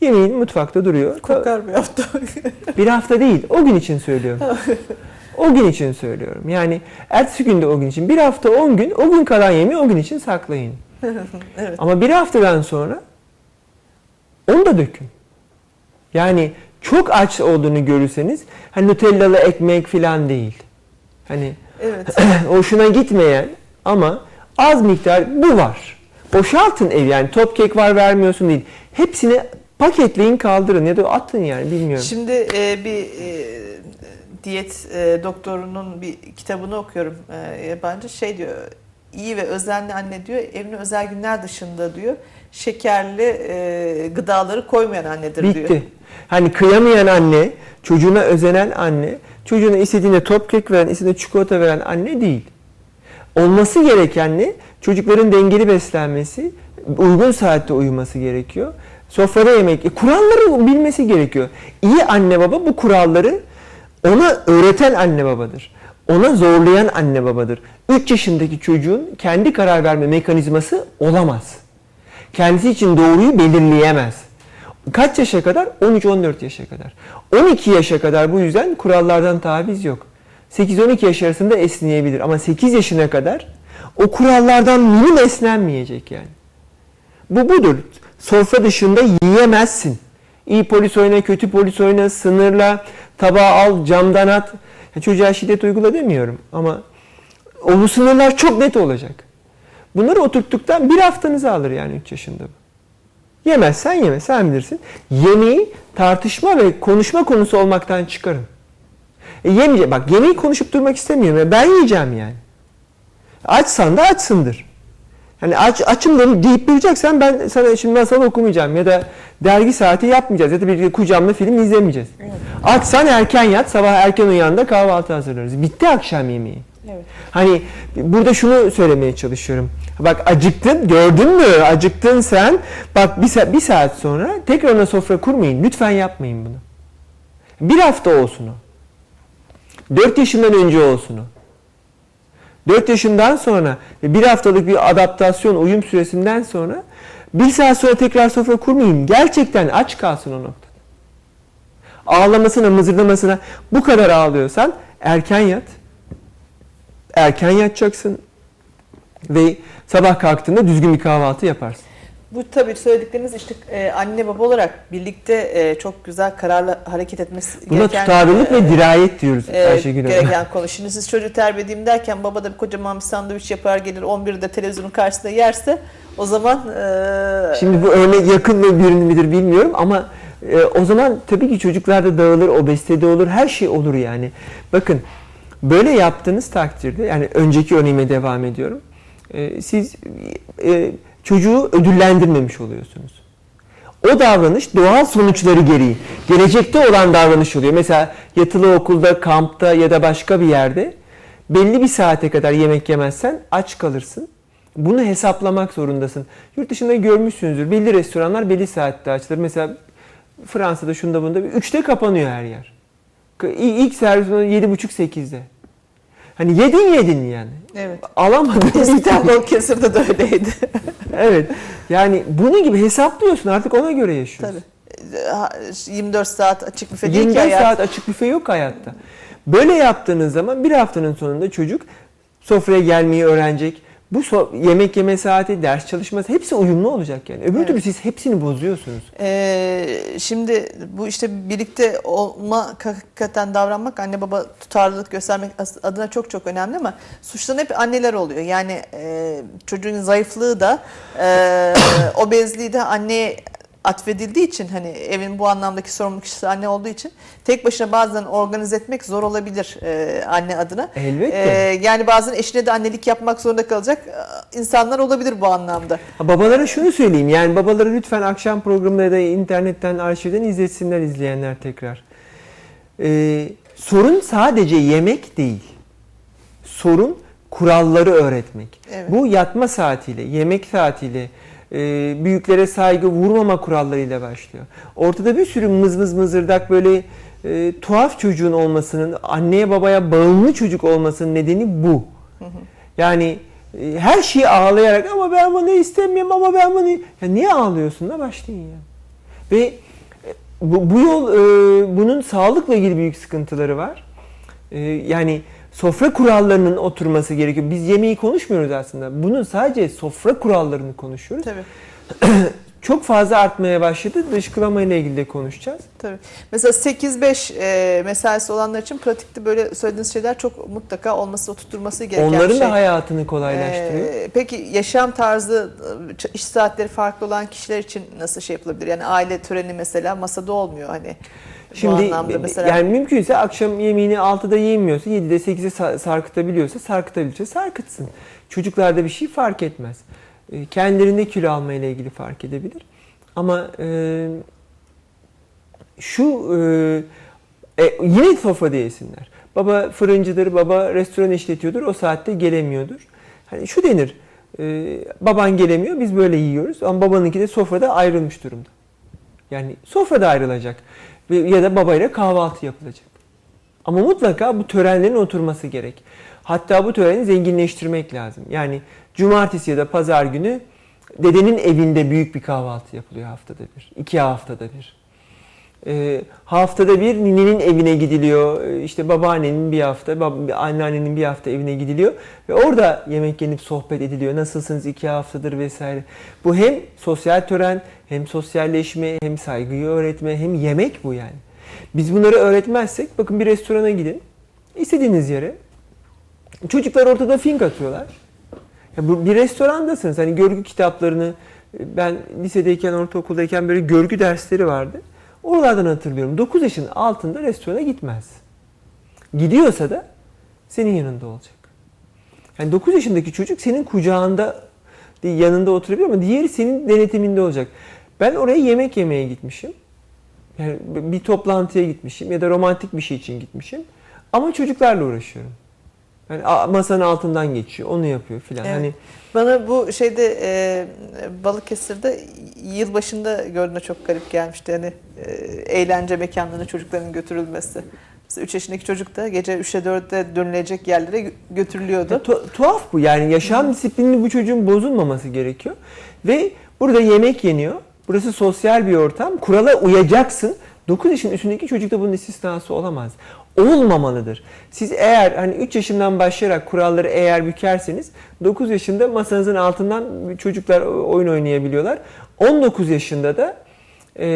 yemeğin mutfakta duruyor. kokar bir hafta. [LAUGHS] Bir hafta değil, o gün için söylüyorum. [LAUGHS] O gün için söylüyorum. Yani ertesi günde o gün için. Bir hafta, on gün, o gün kalan yemeği o gün için saklayın. [LAUGHS] evet. Ama bir haftadan sonra onu da dökün. Yani çok aç olduğunu görürseniz, hani Nutellalı ekmek falan değil. Hani Evet. [CLEARS THROAT] hoşuna gitmeyen ama az miktar bu var. Boşaltın ev yani top kek var vermiyorsun değil. Hepsini paketleyin kaldırın ya da atın yani bilmiyorum. Şimdi e, bir e, diyet e, doktorunun bir kitabını okuyorum e, yabancı şey diyor iyi ve özenli anne diyor evine özel günler dışında diyor şekerli e, gıdaları koymayan annedir diyor. Bitti. Hani kıyamayan anne, çocuğuna özenen anne, çocuğuna istediğinde top kek veren, istediğinde çikolata veren anne değil. Olması gereken ne? Çocukların dengeli beslenmesi, uygun saatte uyuması gerekiyor. Sofrada yemek, e, kuralları bilmesi gerekiyor. İyi anne baba bu kuralları ona öğreten anne babadır. Ona zorlayan anne babadır. 3 yaşındaki çocuğun kendi karar verme mekanizması olamaz. Kendisi için doğruyu belirleyemez. Kaç yaşa kadar? 13-14 yaşa kadar. 12 yaşa kadar bu yüzden kurallardan taviz yok. 8-12 yaş arasında esneyebilir ama 8 yaşına kadar o kurallardan milim esnenmeyecek yani. Bu budur. Sofra dışında yiyemezsin. İyi polis oyna, kötü polis oyna, sınırla, tabağı al, camdan at. Ya Çocuğa şiddet uygula demiyorum ama o bu sınırlar çok net olacak. Bunları oturttuktan bir haftanızı alır yani 3 yaşında bu. Yemezsen yeme, sen bilirsin. Yemeği tartışma ve konuşma konusu olmaktan çıkarın. E yemeyecek. Bak yemeği konuşup durmak istemiyorum. E ben yiyeceğim yani. Açsan da açsındır. Yani aç, açım deyip duracaksan ben sana şimdi masal okumayacağım ya da dergi saati yapmayacağız ya da bir kucamda film izlemeyeceğiz. Açsan erken yat, sabah erken uyan da kahvaltı hazırlarız. Bitti akşam yemeği. Evet. Hani burada şunu söylemeye çalışıyorum. Bak acıktın, gördün mü? Acıktın sen. Bak bir, sa- bir saat sonra tekrar ona sofra kurmayın. Lütfen yapmayın bunu. Bir hafta olsun o. 4 yaşından önce olsun o. 4 yaşından sonra bir haftalık bir adaptasyon, uyum süresinden sonra bir saat sonra tekrar sofra kurmayın. Gerçekten aç kalsın o noktada. Ağlamasına, mızırdamasına bu kadar ağlıyorsan erken yat. Erken yatacaksın ve sabah kalktığında düzgün bir kahvaltı yaparsın. Bu tabii söyledikleriniz işte e, anne baba olarak birlikte e, çok güzel kararlı hareket etmesi Buna gereken tutarlılık e, ve dirayet diyoruz e, Ayşegül Hanım. gereken konu. Şimdi siz çocuğu terbiye edeyim derken baba da bir kocaman bir sandviç yapar gelir 11'de televizyonun karşısında yerse o zaman e, Şimdi bu örnek yakın mı birini midir bilmiyorum ama e, o zaman tabii ki çocuklarda dağılır, obezitede olur, her şey olur yani. Bakın böyle yaptığınız takdirde yani önceki örneğime devam ediyorum. E, siz e, çocuğu ödüllendirmemiş oluyorsunuz. O davranış doğal sonuçları gereği gelecekte olan davranış oluyor. Mesela yatılı okulda, kampta ya da başka bir yerde belli bir saate kadar yemek yemezsen aç kalırsın. Bunu hesaplamak zorundasın. Yurt dışında görmüşsünüzdür. Belli restoranlar belli saatte açılır. Mesela Fransa'da şunda bunda 3'te kapanıyor her yer. İlk servis 7.30-8'de. Hani yedin yedin yani. evet. Alamadın. [LAUGHS] Eskiden Balıkesir'de de öyleydi. evet. Yani bunu gibi hesaplıyorsun artık ona göre yaşıyorsun. Tabii. E, ha, 24 saat açık büfe değil ki 24 hayat. saat açık büfe yok hayatta. Böyle yaptığınız zaman bir haftanın sonunda çocuk sofraya gelmeyi öğrenecek. Bu yemek yeme saati, ders çalışması hepsi uyumlu olacak yani. Öbür Evet. türlü siz hepsini bozuyorsunuz. Ee, şimdi bu işte birlikte olma hakikaten davranmak anne baba tutarlılık göstermek adına çok çok önemli ama suçlanan hep anneler oluyor. Yani e, çocuğun zayıflığı da e, obezliği de anneye atfedildiği için hani evin bu anlamdaki sorumlu kişisi anne olduğu için tek başına bazen organize etmek zor olabilir e, anne adına. Elbette. E, yani bazen eşine de annelik yapmak zorunda kalacak e, insanlar olabilir bu anlamda. Ha, Babalara şunu söyleyeyim. Yani babaları lütfen akşam programında ya da internetten, arşivden izletsinler izleyenler tekrar. Ee, sorun sadece yemek değil. Sorun kuralları öğretmek. Evet. Bu yatma saatiyle, yemek saatiyle, e, büyüklere saygı vurmama kurallarıyla başlıyor. Ortada bir sürü mız mız mızırdak böyle e, tuhaf çocuğun olmasının, anneye babaya bağımlı çocuk olmasının nedeni bu. Yani e, her şeyi ağlayarak ama ben bunu istemiyorum ama ben bunu... Ya niye ağlıyorsun da başlayın ya. Ve e, bu, bu yol, e, bunun sağlıkla ilgili büyük sıkıntıları var. E, yani sofra kurallarının oturması gerekiyor. Biz yemeği konuşmuyoruz aslında. Bunun sadece sofra kurallarını konuşuyoruz. Tabii. [CLEARS THROAT] Çok fazla artmaya başladı. Dışkılama ile ilgili de konuşacağız. Tabii. Mesela 8-5 e, mesaisi olanlar için pratikte böyle söylediğiniz şeyler çok mutlaka olması, oturtturması gereken Onların şey. da hayatını kolaylaştırıyor. Ee, peki yaşam tarzı, ç- iş saatleri farklı olan kişiler için nasıl şey yapılabilir? Yani aile töreni mesela masada olmuyor hani. Şimdi mesela. yani mümkünse akşam yemeğini 6'da yiyemiyorsa 7'de 8'e sa- sarkıtabiliyorsa sarkıtabiliyorsa sarkıtsın. Çocuklarda bir şey fark etmez. E, Kendilerinde kilo alma ile ilgili fark edebilir. Ama e, şu e, e, yine sofrada yesinler. Baba fırıncıdır, baba restoran işletiyordur, o saatte gelemiyordur. Hani şu denir, e, baban gelemiyor, biz böyle yiyoruz ama babanınki de sofrada ayrılmış durumda. Yani sofrada ayrılacak ya da babayla kahvaltı yapılacak. Ama mutlaka bu törenlerin oturması gerek. Hatta bu töreni zenginleştirmek lazım. Yani cumartesi ya da pazar günü dedenin evinde büyük bir kahvaltı yapılıyor haftada bir. iki haftada bir. Ee, haftada bir ninenin evine gidiliyor. Ee, İşte babaannenin bir hafta, bab- anneannenin bir hafta evine gidiliyor. Ve orada yemek yenip sohbet ediliyor. Nasılsınız iki haftadır vesaire. Bu hem sosyal tören, hem sosyalleşme, hem saygıyı öğretme, hem yemek bu yani. Biz bunları öğretmezsek, bakın bir restorana gidin. İstediğiniz yere. Çocuklar ortada fink atıyorlar. Ya bu bir restorandasınız. Hani görgü kitaplarını ben lisedeyken, ortaokuldayken böyle görgü dersleri vardı. Oralardan hatırlıyorum. 9 yaşın altında restorana gitmez. Gidiyorsa da senin yanında olacak. Yani 9 yaşındaki çocuk senin kucağında yanında oturabilir ama diğeri senin denetiminde olacak. Ben oraya yemek yemeye gitmişim. Yani bir toplantıya gitmişim ya da romantik bir şey için gitmişim. Ama çocuklarla uğraşıyorum. Yani masanın altından geçiyor, onu yapıyor filan. Evet. Hani Bana bu şeyde e, Balıkesir'de yılbaşında gördüğümde çok garip gelmişti. Hani e, eğlence mekanlarına çocukların götürülmesi. Mesela 3 yaşındaki çocuk da gece 3'e 4'te dönülecek yerlere gö- götürülüyordu. Tu- tuhaf bu yani yaşam disiplini bu çocuğun bozulmaması gerekiyor. Ve burada yemek yeniyor. Burası sosyal bir ortam. Kurala uyacaksın. 9 yaşın üstündeki çocuk da bunun istisnası olamaz. Olmamalıdır. Siz eğer hani 3 yaşından başlayarak kuralları eğer bükerseniz 9 yaşında masanızın altından çocuklar oyun oynayabiliyorlar. 19 yaşında da e,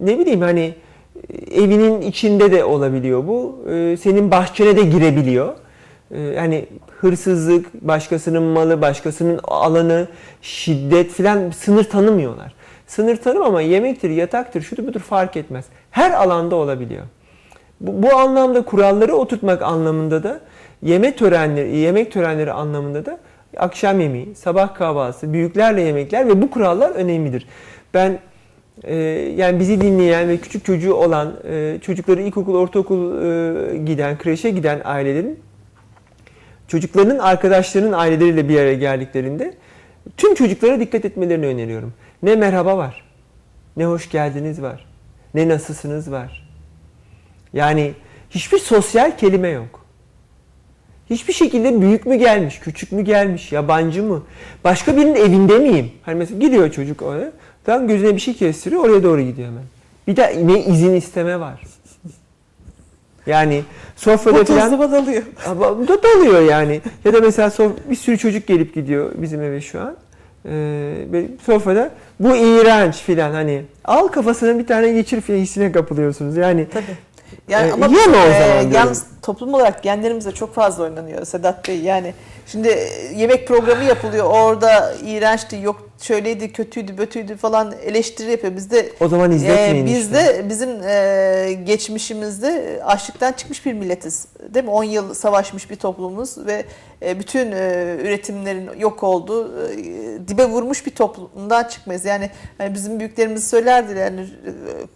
ne bileyim hani evinin içinde de olabiliyor bu. E, senin bahçene de girebiliyor. E, yani hırsızlık, başkasının malı, başkasının alanı, şiddet filan sınır tanımıyorlar. Sınır tanımama yemektir, yataktır, şudur budur fark etmez. Her alanda olabiliyor. Bu, bu anlamda kuralları oturtmak anlamında da yemek törenleri, yemek törenleri anlamında da akşam yemeği, sabah kahvaltısı, büyüklerle yemekler ve bu kurallar önemlidir. Ben e, yani bizi dinleyen ve küçük çocuğu olan e, çocukları ilkokul, ortaokul e, giden, kreşe giden ailelerin çocuklarının arkadaşlarının aileleriyle bir araya geldiklerinde tüm çocuklara dikkat etmelerini öneriyorum. Ne merhaba var, ne hoş geldiniz var, ne nasılsınız var. Yani hiçbir sosyal kelime yok. Hiçbir şekilde büyük mü gelmiş, küçük mü gelmiş, yabancı mı? Başka birinin evinde miyim? Hani mesela gidiyor çocuk oraya, tam gözüne bir şey kestiriyor, oraya doğru gidiyor hemen. Bir de ne izin isteme var. Yani sofrada falan... tuzlu dalıyor. [LAUGHS] Ama da dalıyor yani. Ya da mesela sof- bir sürü çocuk gelip gidiyor bizim eve şu an. Ee, sofrada bu iğrenç filan hani al kafasına bir tane geçir filan hissine kapılıyorsunuz. Yani Tabii. Yani Ee, ama o e, zaman diyorum. yalnız toplum olarak genlerimizde çok fazla oynanıyor Sedat Bey. Yani şimdi e, yemek programı yapılıyor. Orada iğrençti, yok şöyleydi, kötüydü, bötüydü falan eleştiri yapıyor. Bizde o zaman izletmeyin Ee, işte. bizde bizim e, geçmişimizde açlıktan çıkmış bir milletiz. Değil mi? 10 yıl savaşmış bir toplumumuz ve e, bütün e, üretimlerin yok olduğu, e, dibe vurmuş bir toplumdan çıkmayız. Yani hani bizim büyüklerimiz söylerdi yani e,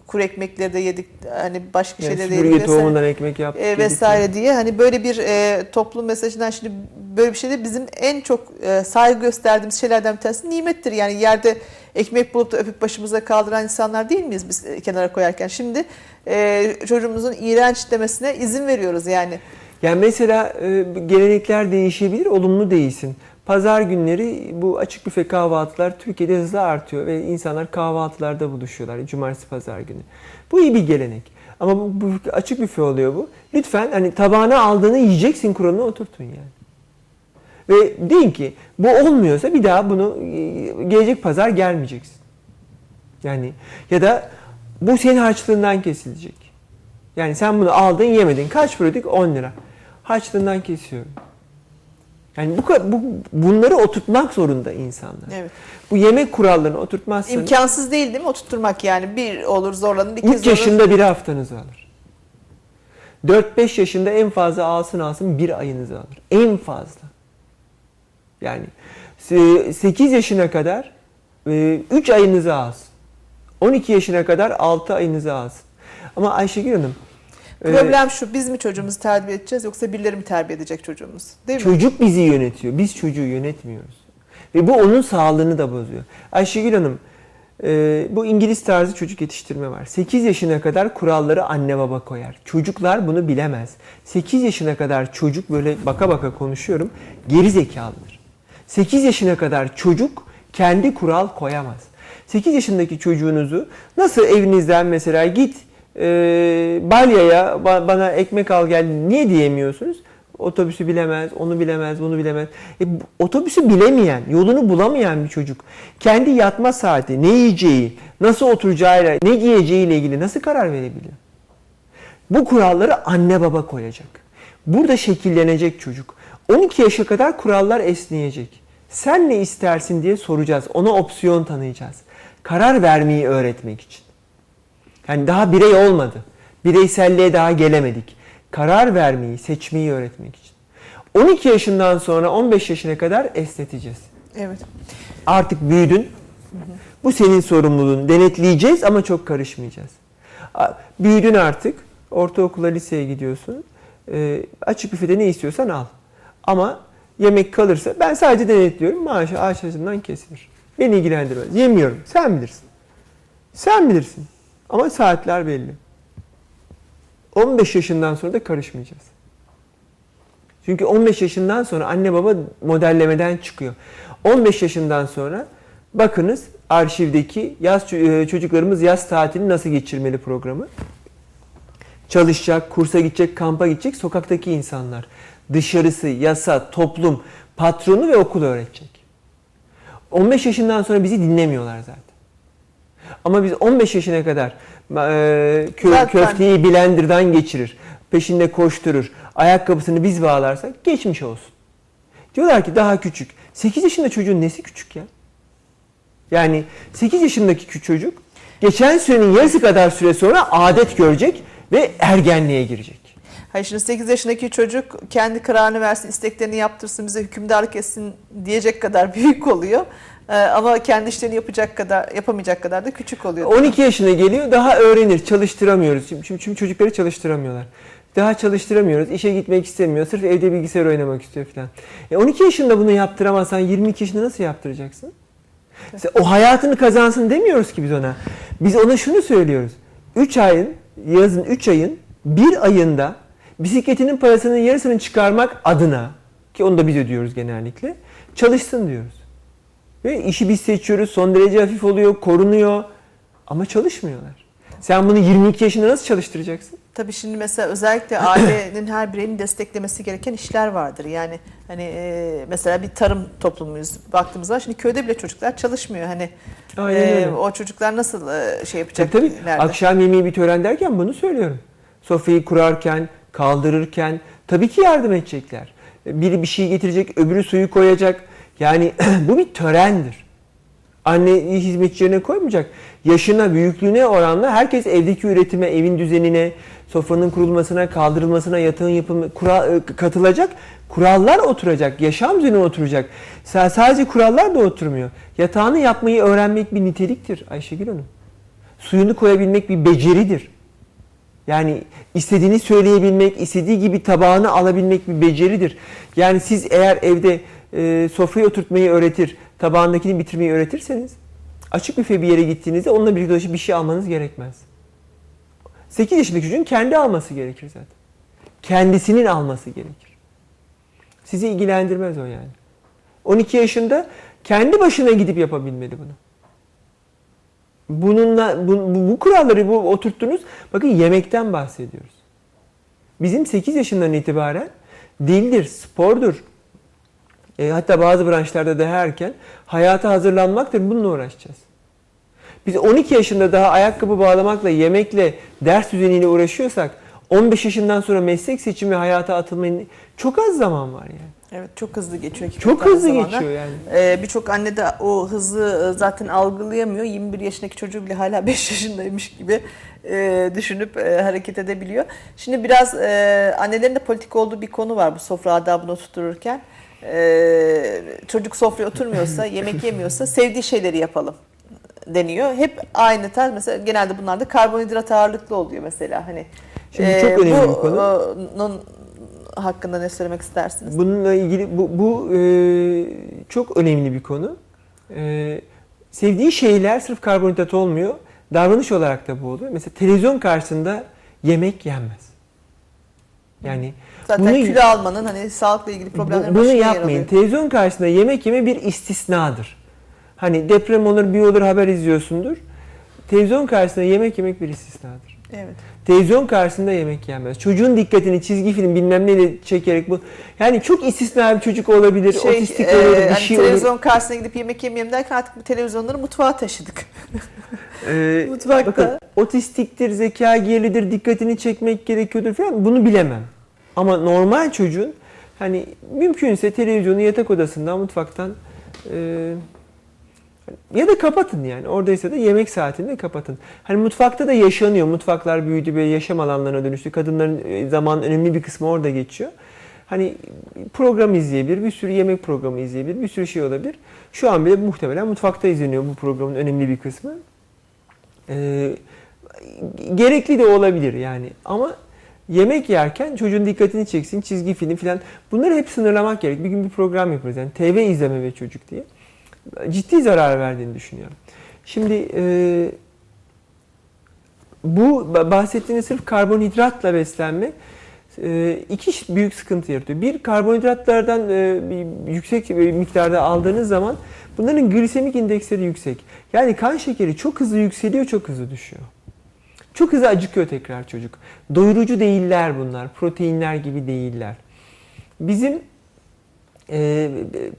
kuru ekmekleri de yedik, hani başka Yani şeyleri de yedik vesaire. tohumundan ekmek yaptık. E, vesaire diye hani böyle bir e, toplum mesajından şimdi böyle bir şey de bizim en çok e, saygı gösterdiğimiz şeylerden bir tanesi nimettir. Yani yerde ekmek bulup da öpüp başımıza kaldıran insanlar değil miyiz biz e, kenara koyarken? Şimdi e, çocuğumuzun iğrenç demesine izin veriyoruz yani. Yani mesela e, gelenekler değişebilir, olumlu değilsin. Pazar günleri bu açık büfe kahvaltılar Türkiye'de hızla artıyor ve insanlar kahvaltılarda buluşuyorlar cumartesi pazar günü. Bu iyi bir gelenek. Ama bu, bu açık büfe oluyor bu. Lütfen hani tabağına aldığını yiyeceksin kuralına oturtun yani. Ve deyin ki bu olmuyorsa bir daha bunu e, gelecek pazar gelmeyeceksin. Yani ya da bu senin harçlığından kesilecek. Yani sen bunu aldın yemedin. Kaç paradık? 10 lira. Harçlığından kesiyorum. Yani bu, bu bunları oturtmak zorunda insanlar. Evet. Bu yemek kurallarını oturtmazsanız İmkansız değil değil mi oturtturmak yani? Bir olur zorlanır, iki 3 olur. yaşında bir haftanızı alır. 4-5 yaşında en fazla alsın alsın bir ayınızı alır. En fazla. Yani 8 yaşına kadar 3 ayınızı alsın. 12 yaşına kadar 6 ayınızı alsın. Ama Ayşegül Hanım e, Problem şu, biz mi çocuğumuzu terbiye edeceğiz yoksa birileri mi terbiye edecek çocuğumuz? Değil mi? Çocuk bizi yönetiyor. Biz çocuğu yönetmiyoruz. Ve bu onun sağlığını da bozuyor. Ayşegül Hanım, e, bu İngiliz tarzı çocuk yetiştirme var. 8 yaşına kadar kuralları anne baba koyar. Çocuklar bunu bilemez. 8 yaşına kadar çocuk böyle baka baka konuşuyorum, geri zekalıdır. 8 yaşına kadar çocuk kendi kural koyamaz. 8 yaşındaki çocuğunuzu nasıl evinizden mesela git e, Balya'ya ba- bana ekmek al gel niye diyemiyorsunuz? Otobüsü bilemez, onu bilemez, bunu bilemez. E, otobüsü bilemeyen, yolunu bulamayan bir çocuk kendi yatma saati, ne yiyeceği, nasıl oturacağıyla, ne giyeceğiyle ilgili nasıl karar verebilir? Bu kuralları anne baba koyacak. Burada şekillenecek çocuk. 12 yaşa kadar kurallar esneyecek. Sen ne istersin diye soracağız. Ona opsiyon tanıyacağız. Karar vermeyi öğretmek için. Yani daha birey olmadı. Bireyselliğe daha gelemedik. Karar vermeyi, seçmeyi öğretmek için. 12 yaşından sonra 15 yaşına kadar esneteceğiz. Evet. Artık büyüdün. Bu senin sorumluluğun. Denetleyeceğiz ama çok karışmayacağız. Büyüdün artık. Ortaokula, liseye gidiyorsun. Ee, açık büfede ne istiyorsan al. Ama yemek kalırsa ben sadece denetliyorum. Maaşı ağaç kesilir. Beni ilgilendirmez. Yemiyorum. Sen bilirsin. Sen bilirsin. Ama saatler belli. 15 yaşından sonra da karışmayacağız. Çünkü 15 yaşından sonra anne baba modellemeden çıkıyor. 15 yaşından sonra bakınız arşivdeki yaz e, çocuklarımız yaz tatilini nasıl geçirmeli programı. Çalışacak, kursa gidecek, kampa gidecek sokaktaki insanlar. Dışarısı, yasa, toplum, patronu ve okul öğretecek. 15 yaşından sonra bizi dinlemiyorlar zaten. Ama biz 15 yaşına kadar e, kö- Zaten- köfteyi blenderdan geçirir, peşinde koşturur, ayakkabısını biz bağlarsak geçmiş olsun. Diyorlar ki daha küçük. 8 yaşında çocuğun nesi küçük ya? Yani 8 yaşındaki küçük çocuk geçen sürenin yarısı kadar süre sonra adet görecek ve ergenliğe girecek. Hayır şimdi 8 yaşındaki çocuk kendi kararını versin, isteklerini yaptırsın, bize hükümdarlık etsin diyecek kadar [LAUGHS] büyük oluyor. Ee, ama kendi işlerini yapacak kadar, yapamayacak kadar da küçük oluyor. 12 yaşına geliyor daha öğrenir. Çalıştıramıyoruz. Çünkü, çünkü çocukları çalıştıramıyorlar. Daha çalıştıramıyoruz. İşe gitmek istemiyor. Sırf evde bilgisayar oynamak istiyor falan. E 12 yaşında bunu yaptıramazsan 22 yaşında nasıl yaptıracaksın? İşte O hayatını kazansın demiyoruz ki biz ona. Biz ona şunu söylüyoruz. 3 ayın, yazın 3 ayın bir ayında bisikletinin parasının yarısını çıkarmak adına ki onu da biz ödüyoruz genellikle çalışsın diyoruz. Ve işi biz seçiyoruz. Son derece hafif oluyor, korunuyor. Ama çalışmıyorlar. Sen bunu 22 yaşında nasıl çalıştıracaksın? Tabii şimdi mesela özellikle ailenin her bireyin desteklemesi gereken işler vardır. Yani hani e, mesela bir tarım toplumuyuz baktığımız zaman şimdi köyde bile çocuklar çalışmıyor. Hani Aynen e, öyle. o çocuklar nasıl e, şey Tabii yapacak tabii. ileride? Akşam yemeği bir tören derken bunu söylüyorum. Sofrayı kurarken, kaldırırken tabii ki yardım edecekler. Biri bir şey getirecek, öbürü suyu koyacak. Yani [CLEARS THROAT] bu bir törendir. Anne yerine koymayacak. Yaşına, büyüklüğüne oranla herkes evdeki üretime, evin düzenine, sofranın kurulmasına, kaldırılmasına, yatağın yapımı kura- e, katılacak. Kurallar oturacak, yaşam düzeni oturacak. Sa- Sadece kurallar da oturmuyor. Yatağını yapmayı öğrenmek bir niteliktir Ayşegül Hanım. Suyunu koyabilmek bir beceridir. Yani istediğini söyleyebilmek, istediği gibi tabağını alabilmek bir beceridir. Yani siz eğer evde e, sofraya oturtmayı öğretir, tabağındakini bitirmeyi öğretirseniz açık büfe bir yere gittiğinizde onunla birlikte dolaşıp bir şey almanız gerekmez. 8 yaşındaki çocuğun kendi alması gerekir zaten. Kendisinin alması gerekir. Sizi ilgilendirmez o yani. 12 yaşında kendi başına gidip yapabilmeli bunu. Bununla bu, bu, bu kuralları bu oturttunuz. Bakın yemekten bahsediyoruz. Bizim 8 yaşından itibaren dildir, spordur. E, hatta bazı branşlarda daha erken hayata hazırlanmaktır. Bununla uğraşacağız. Biz 12 yaşında daha ayakkabı bağlamakla, yemekle, ders düzeniyle uğraşıyorsak 15 yaşından sonra meslek seçimi hayata atılmanın çok az zaman var yani. Evet çok hızlı geçiyor. Çok hızlı zamanlar. geçiyor yani. Ee, Birçok anne de o hızı e, zaten algılayamıyor. 21 yaşındaki çocuğu bile hala 5 [LAUGHS] yaşındaymış gibi e, düşünüp e, hareket edebiliyor. Şimdi biraz e, annelerin de politik olduğu bir konu var bu sofra adabını oturtururken. E, çocuk sofraya oturmuyorsa, [LAUGHS] yemek yemiyorsa sevdiği şeyleri yapalım deniyor. Hep aynı tarz mesela genelde bunlar da karbonhidrat ağırlıklı oluyor mesela hani. Şimdi çok önemli bir konu. e, bunun hakkında ne söylemek istersiniz? Bununla ilgili bu, bu e, çok önemli bir konu. E, sevdiği şeyler sırf karbonhidrat olmuyor. Davranış olarak da bu oluyor. Mesela televizyon karşısında yemek yenmez. Yani Zaten bunu, kilo almanın hani sağlıkla ilgili problemlerin bu- bunu yer yapmayın. alıyor. Televizyon karşısında yemek yeme bir istisnadır. Hani deprem olur, bir olur haber izliyorsundur. Televizyon karşısında yemek yemek bir istisnadır. Evet. Televizyon karşısında yemek yenmez. Çocuğun dikkatini çizgi film bilmem neyle çekerek bu. Yani çok istisna bir çocuk olabilir, Şey, otistik e, olur, bir hani şey olur. televizyon karşısına gidip yemek yemeyeyim derken artık bu televizyonları mutfağa taşıdık. Ee, [LAUGHS] [LAUGHS] Mutfakta. Bakın otistiktir, zeka gerilidir, dikkatini çekmek gerekiyordur falan bunu bilemem. Ama normal çocuğun hani mümkünse televizyonu yatak odasından, mutfaktan e, ya da kapatın yani. Oradaysa da yemek saatinde kapatın. Hani mutfakta da yaşanıyor. Mutfaklar büyüdü böyle yaşam alanlarına dönüştü. Kadınların e, zaman önemli bir kısmı orada geçiyor. Hani program izleyebilir, bir sürü yemek programı izleyebilir, bir sürü şey olabilir. Şu an bile muhtemelen mutfakta izleniyor bu programın önemli bir kısmı. Ee, gerekli de olabilir yani ama yemek yerken çocuğun dikkatini çeksin, çizgi film falan bunları hep sınırlamak gerek. Bir gün bir program yaparız yani TV izleme ve çocuk diye. Ciddi zarar verdiğini düşünüyorum. Şimdi e, bu bahsettiğiniz sırf karbonhidratla beslenme e, iki büyük sıkıntı yaratıyor. Bir karbonhidratlardan e, yüksek miktarda aldığınız zaman bunların glisemik indeksleri yüksek. Yani kan şekeri çok hızlı yükseliyor, çok hızlı düşüyor. Çok hızlı acıkıyor tekrar çocuk. Doyurucu değiller bunlar. Proteinler gibi değiller. Bizim e,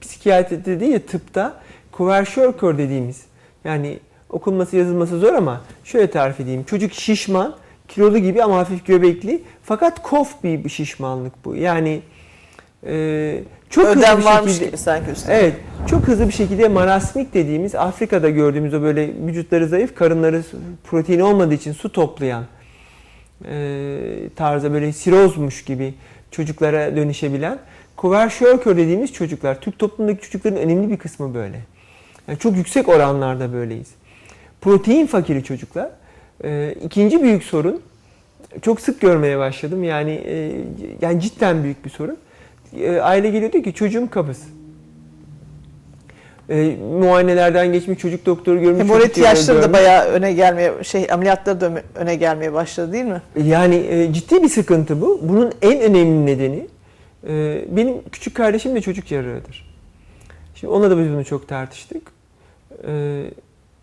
psikiyatride değil de tıpta kuverşörkör dediğimiz yani okunması yazılması zor ama şöyle tarif edeyim. Çocuk şişman, kilolu gibi ama hafif göbekli fakat kof bir şişmanlık bu. Yani e, çok hızlı Ödem bir varmış şekilde, gibi sanki üstüne. Evet, çok hızlı bir şekilde marasmik dediğimiz Afrika'da gördüğümüz o böyle vücutları zayıf, karınları protein olmadığı için su toplayan e, tarzda böyle sirozmuş gibi çocuklara dönüşebilen Kuverşörkör dediğimiz çocuklar, Türk toplumundaki çocukların önemli bir kısmı böyle. Yani çok yüksek oranlarda böyleyiz. Protein fakiri çocuklar. E, ikinci büyük sorun, çok sık görmeye başladım. Yani e, yani cidden büyük bir sorun. E, aile geliyor diyor ki çocuğum kabız. E, muayenelerden geçmiş çocuk doktoru görmüş. Çocuk diyor, yaşları da bayağı öne gelmeye, şey ameliyatları da öne gelmeye başladı değil mi? Yani e, ciddi bir sıkıntı bu. Bunun en önemli nedeni e, benim küçük kardeşim de çocuk cerrahıdır. Şimdi ona da biz bunu çok tartıştık. E,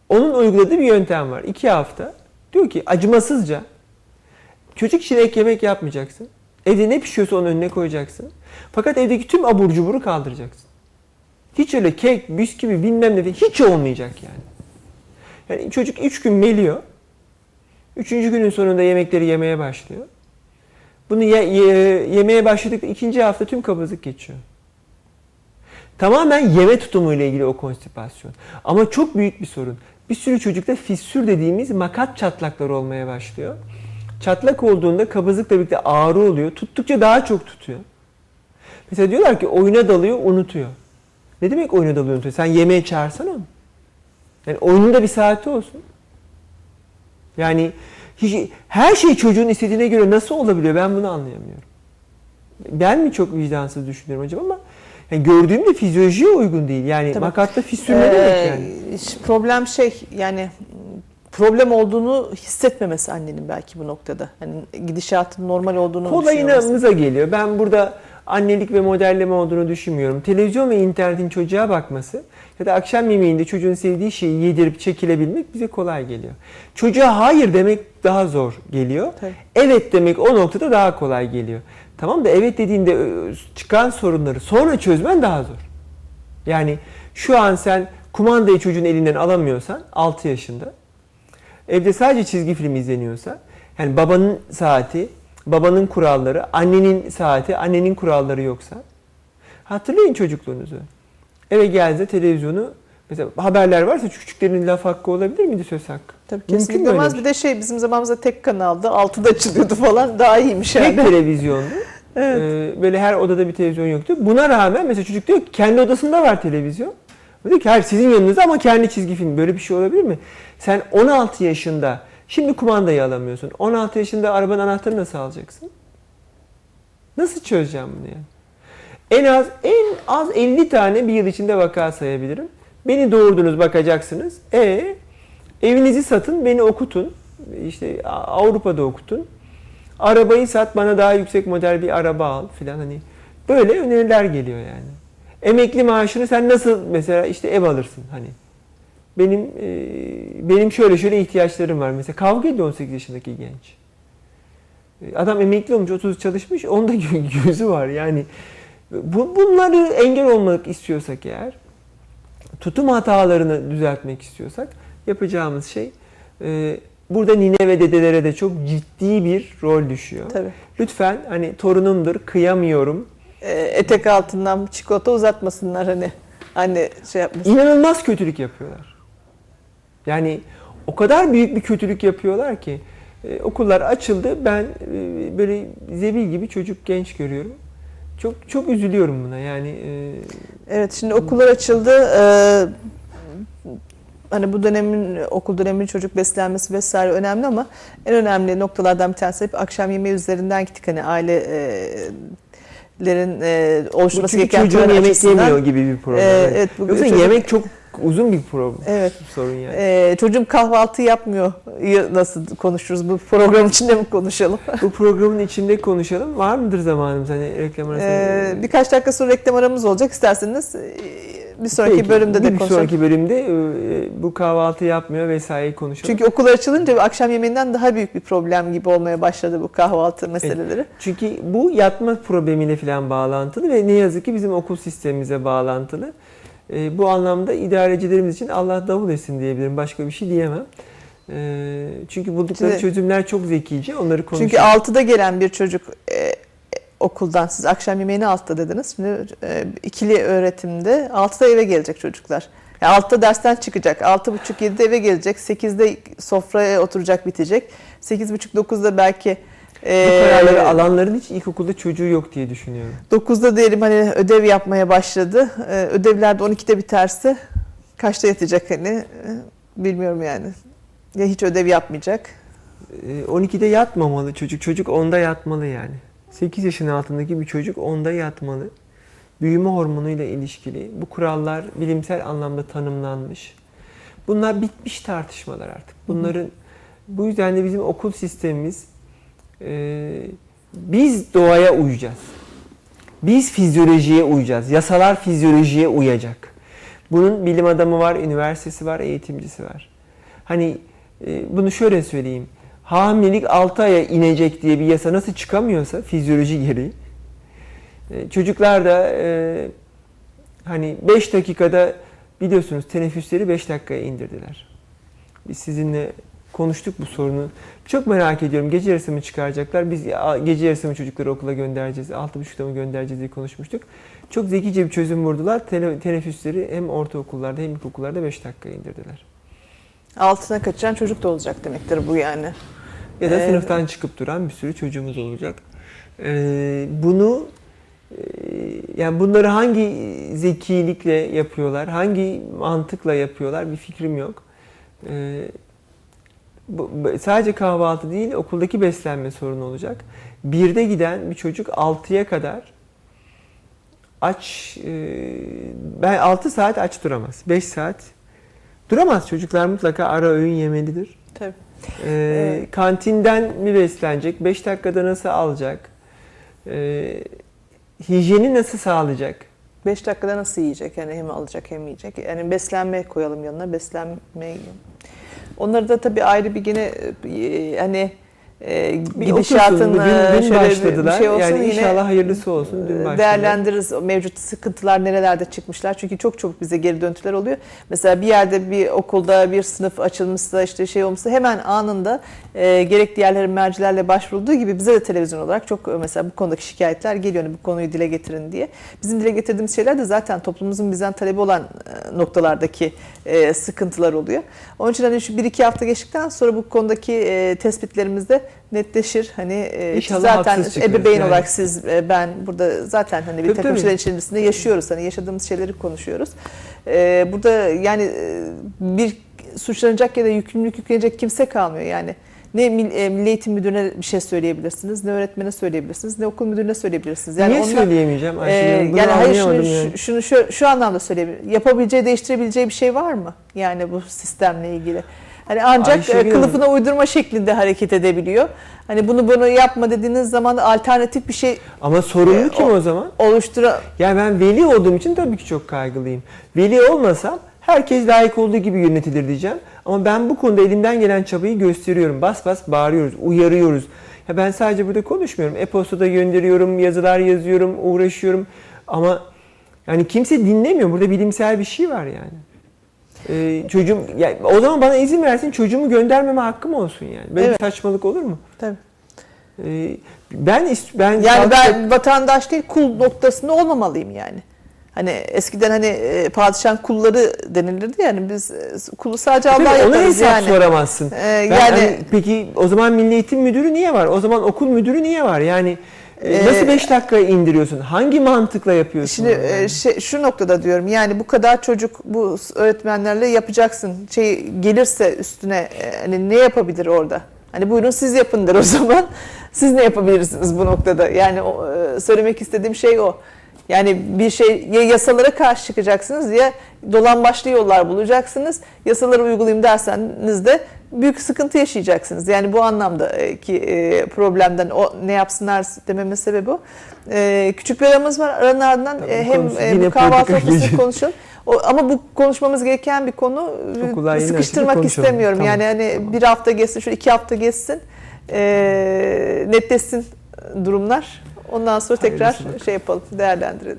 onun uyguladığı bir yöntem var. İki hafta. Diyor ki acımasızca çocuk için ek yemek yapmayacaksın. Evde ne pişiyorsa onun önüne koyacaksın. Fakat evdeki tüm abur cuburu kaldıracaksın. Hiç öyle kek, bisküvi bilmem ne hiç olmayacak yani. Yani çocuk üç gün meliyor. Üçüncü günün sonunda yemekleri yemeye başlıyor. Bunu ye- ye- yemeye başladık ikinci hafta tüm kabızlık geçiyor. Tamamen yeme tutumuyla ilgili o konstipasyon. Ama çok büyük bir sorun. Bir sürü çocukta fissür dediğimiz makat çatlakları olmaya başlıyor. Çatlak olduğunda kabızlıkla birlikte ağrı oluyor. Tuttukça daha çok tutuyor. Mesela diyorlar ki oyuna dalıyor, unutuyor. Ne demek oyuna dalıyor, unutuyor? Sen yemeğe çağırsana onu. Yani oyunun bir saati olsun. Yani hiç, her şey çocuğun istediğine göre nasıl olabiliyor ben bunu anlayamıyorum. Ben mi çok vicdansız düşünüyorum acaba ama yani gördüğümde fizyolojiye uygun değil. Yani Tabii. makatta fissür ne demek Ee, yani? Problem şey yani problem olduğunu hissetmemesi annenin belki bu noktada. Hani gidişatın normal olduğunu mesela. Kolayınıza geliyor. Ben burada annelik ve modelleme olduğunu düşünmüyorum. Televizyon ve internetin çocuğa bakması ya da akşam yemeğinde çocuğun sevdiği şeyi yedirip çekilebilmek bize kolay geliyor. Çocuğa hayır demek daha zor geliyor. Tabii. Evet demek o noktada daha kolay geliyor. Tamam da evet dediğinde ö, çıkan sorunları sonra çözmen daha zor. Yani şu an sen kumandayı çocuğun elinden alamıyorsan 6 yaşında evde sadece çizgi film izleniyorsa yani babanın saati, babanın kuralları, annenin saati, annenin kuralları yoksa hatırlayın çocukluğunuzu. Eve geldiğinde televizyonu mesela haberler varsa küçüklerin laf hakkı olabilir miydi söz hakkı? Tabii kesinlikle olmaz. bir Bir de şey bizim zamanımızda tek kanaldı. Altıda açılıyordu falan. Daha iyiymiş Tek yani. [LAUGHS] televizyondu. Ee, böyle her odada bir televizyon yoktu. Buna rağmen mesela çocuk diyor ki kendi odasında var televizyon. Diyor ki hayır sizin yanınızda ama kendi çizgi film. Böyle bir şey olabilir mi? Sen 16 yaşında şimdi kumandayı alamıyorsun. 16 yaşında arabanın anahtarını nasıl alacaksın? Nasıl çözeceğim bunu yani? En az en az 50 tane bir yıl içinde vaka sayabilirim. Beni doğurdunuz bakacaksınız. E evinizi satın, beni okutun. İşte Avrupa'da okutun. Arabayı sat, bana daha yüksek model bir araba al filan hani. Böyle öneriler geliyor yani. Emekli maaşını sen nasıl mesela işte ev alırsın hani. Benim e, benim şöyle şöyle ihtiyaçlarım var. Mesela kavga ediyor 18 yaşındaki genç. E, Adam emekli olmuş, 30 çalışmış, onda gö- [LAUGHS] gözü var. Yani bu, bunları engel olmak istiyorsak eğer, tutum hatalarını düzeltmek istiyorsak yapacağımız şey e, burada nine ve dedelere de çok ciddi bir rol düşüyor. Tabii. Lütfen hani torunumdur, kıyamıyorum. E, etek altından çikolata uzatmasınlar hani. Anne şey yapmasın. İnanılmaz kötülük yapıyorlar. Yani o kadar büyük bir kötülük yapıyorlar ki e, okullar açıldı. Ben e, böyle zebil gibi çocuk genç görüyorum. Çok çok üzülüyorum buna. Yani e, Evet şimdi okullar açıldı. Ee, hani bu dönemin okul döneminin çocuk beslenmesi vesaire önemli ama en önemli noktalardan bir tanesi hep akşam yemeği üzerinden gittik hani ailelerin e, bu oluşturması çünkü gereken çocuğun yemek açısından- yemiyor gibi bir problem. Ee, evet, bu Yoksa çocuk- yemek çok uzun bir problem. Evet. Sorun yani. Ee, çocuğum kahvaltı yapmıyor. Ya- Nasıl konuşuruz? Bu program içinde mi konuşalım? [LAUGHS] Bu programın içinde konuşalım. Var mıdır zamanımız hani reklam arası? Ee, birkaç dakika sonra reklam aramız olacak. İsterseniz e, bir sonraki Peki, bölümde de bir konuşalım. sonraki bölümde e, bu kahvaltı yapmıyor vesaire konuşalım. Çünkü okullar açılınca akşam yemeğinden daha büyük bir problem gibi olmaya başladı bu kahvaltı meseleleri. Çünkü bu yatma problemiyle falan bağlantılı ve ne yazık ki bizim okul sistemimize bağlantılı. E, bu anlamda idarecilerimiz için Allah davul etsin diyebilirim. Başka bir şey diyemem. E, çünkü buldukları Şimdi- çözümler çok zekice. Onları konuşalım. Çünkü 6'da gelen bir çocuk e, okuldan siz akşam yemeğini 6'da dediniz. Şimdi e, ikili öğretimde 6'da eve gelecek çocuklar. Yani 6'da dersten çıkacak. 6.30-7'de eve gelecek. 8'de sofraya oturacak bitecek. 8.30-9'da belki bu e, kararları alanların hiç ilkokulda çocuğu yok diye düşünüyorum. 9'da diyelim hani ödev yapmaya başladı. Ee, ödevler de 12'de biterse kaçta yatacak hani Ee, bilmiyorum yani. Ya hiç ödev yapmayacak. E, 12'de yatmamalı çocuk. Çocuk 10'da yatmalı yani. 8 yaşın altındaki bir çocuk 10'da yatmalı. Büyüme hormonuyla ilişkili. Bu kurallar bilimsel anlamda tanımlanmış. Bunlar bitmiş tartışmalar artık. Bunların bu yüzden de bizim okul sistemimiz e, biz doğaya uyacağız. Biz fizyolojiye uyacağız. Yasalar fizyolojiye uyacak. Bunun bilim adamı var, üniversitesi var, eğitimcisi var. Hani e, bunu şöyle söyleyeyim. Hamilelik 6 aya inecek diye bir yasa nasıl çıkamıyorsa fizyoloji gereği. e, Çocuklar da e, hani 5 dakikada biliyorsunuz teneffüsleri 5 dakikaya indirdiler. Biz sizinle konuştuk bu sorunu. Çok merak ediyorum. Gece yarısı mı çıkaracaklar? Biz gece yarısı mı çocukları okula göndereceğiz? 6.30'da mı göndereceğiz diye konuşmuştuk. Çok zekice bir çözüm vurdular. Tene- Teneffüsleri hem ortaokullarda hem ilkokullarda 5 dakikaya indirdiler. Altına kaçıran çocuk da olacak demektir bu yani. Ya da Ee, sınıftan çıkıp duran bir sürü çocuğumuz olacak. Ee, bunu e, yani bunları hangi zekilikle yapıyorlar, hangi mantıkla yapıyorlar bir fikrim yok. Ee, bu, sadece kahvaltı değil, okuldaki beslenme sorunu olacak. Birde giden bir çocuk 6'ya kadar aç, e, ben 6 saat aç duramaz. 5 saat duramaz. Çocuklar mutlaka ara öğün yemelidir. Tabii. Ee, Evet. Kantinden mi beslenecek? 5 dakikada nasıl alacak? Ee, hijyeni nasıl sağlayacak? 5 dakikada nasıl yiyecek? Yani hem alacak hem yiyecek. Yani beslenme koyalım yanına. Beslenme Onları da tabii ayrı bir gene e, hani e, Bir gidişatın. Dün, e, dün şöyle bir- başladılar. bir şey olsun yani yine inşallah hayırlısı olsun. Dün değerlendiririz. O mevcut sıkıntılar nerelerde çıkmışlar. Çünkü çok çabuk bize geri döntüler oluyor. Mesela bir yerde bir okulda bir sınıf açılmışsa işte şey olmuşsa hemen anında e, gerek diğerleri mercilerle başvurulduğu gibi bize de televizyon olarak çok e, mesela bu konudaki şikayetler geliyor. Hani bu konuyu dile getirin diye. Bizim dile getirdiğimiz şeyler de zaten toplumumuzun bizden talebi olan e, noktalardaki e, sıkıntılar oluyor. Onun için hani şu bir iki hafta geçtikten sonra bu konudaki e, tespitlerimizde netleşir. Hani e, zaten ebeveyn yani. olarak siz e, ben burada zaten hani bir Tabii, takım şeyler içerisinde yaşıyoruz. Hani yaşadığımız şeyleri konuşuyoruz. E, burada yani e, bir suçlanacak ya da yükümlülük yüklenecek kimse kalmıyor yani. Ne e, Milli Eğitim Müdürü'ne bir şey söyleyebilirsiniz, ne öğretmene söyleyebilirsiniz, ne okul müdürüne söyleyebilirsiniz. Yani Niye onlar- söyleyemeyeceğim Ayşegül? Bunu yani hayır şunu, yani. şu- şunu şu, şu anlamda söyleyebilirim. Yapabileceği, değiştirebileceği bir şey var mı? Yani bu sistemle ilgili. Hani ancak Ayşegül e, kılıfına uydurma şeklinde hareket edebiliyor. Hani bunu bunu yapma dediğiniz zaman alternatif bir şey Ama sorumlu E, kim o- o zaman? oluştura Yani ben veli olduğum için tabii ki çok kaygılıyım. Veli olmasam herkes layık olduğu gibi yönetilir diyeceğim. Ama ben bu konuda elimden gelen çabayı gösteriyorum. Bas bas bağırıyoruz, uyarıyoruz. Ya ben sadece burada konuşmuyorum. E-postada gönderiyorum, yazılar yazıyorum, uğraşıyorum. Ama yani kimse dinlemiyor. Burada bilimsel bir şey var yani. Ee, çocuğum yani o zaman bana izin versin çocuğumu göndermeme hakkım olsun yani. Böyle Evet. bir saçmalık olur mu? Tabii. Ee, ben ben Yani ben vatandaş değil kul noktasında olmamalıyım yani. Hani eskiden hani e, padişahın kulları denilirdi yani biz e, kulu sadece Tabii Allah ona yaparız hesap yani. soramazsın. Ee, Ben yani hani peki o zaman Milli Eğitim Müdürü niye var? O zaman okul müdürü niye var? Yani e, nasıl 5 dakikaya indiriyorsun? Hangi mantıkla yapıyorsun? Şimdi yani? e, şey, şu noktada diyorum yani bu kadar çocuk bu öğretmenlerle yapacaksın. Şey gelirse üstüne e, hani ne yapabilir orada? Hani buyurun siz yapın der o [LAUGHS] zaman. Siz ne yapabilirsiniz bu noktada? Yani e, söylemek istediğim şey o. Yani bir şey ya yasalara karşı çıkacaksınız ya dolan başlı yollar bulacaksınız. Yasaları uygulayayım derseniz de büyük sıkıntı yaşayacaksınız. Yani bu anlamda e, ki e, problemden o ne yapsınlar dememin sebebi o. E, küçük bir aramız var. Aranın ardından Tabii, e, hem e, bu kahvaltı gücü. konuşalım. O, ama bu konuşmamız gereken bir konu. Okullar Sıkıştırmak istemiyorum. Tamam, Yani hani tamam. bir hafta geçsin, şöyle iki hafta geçsin. E, netleşsin durumlar. Ondan sonra tekrar şey yapalım, değerlendirelim.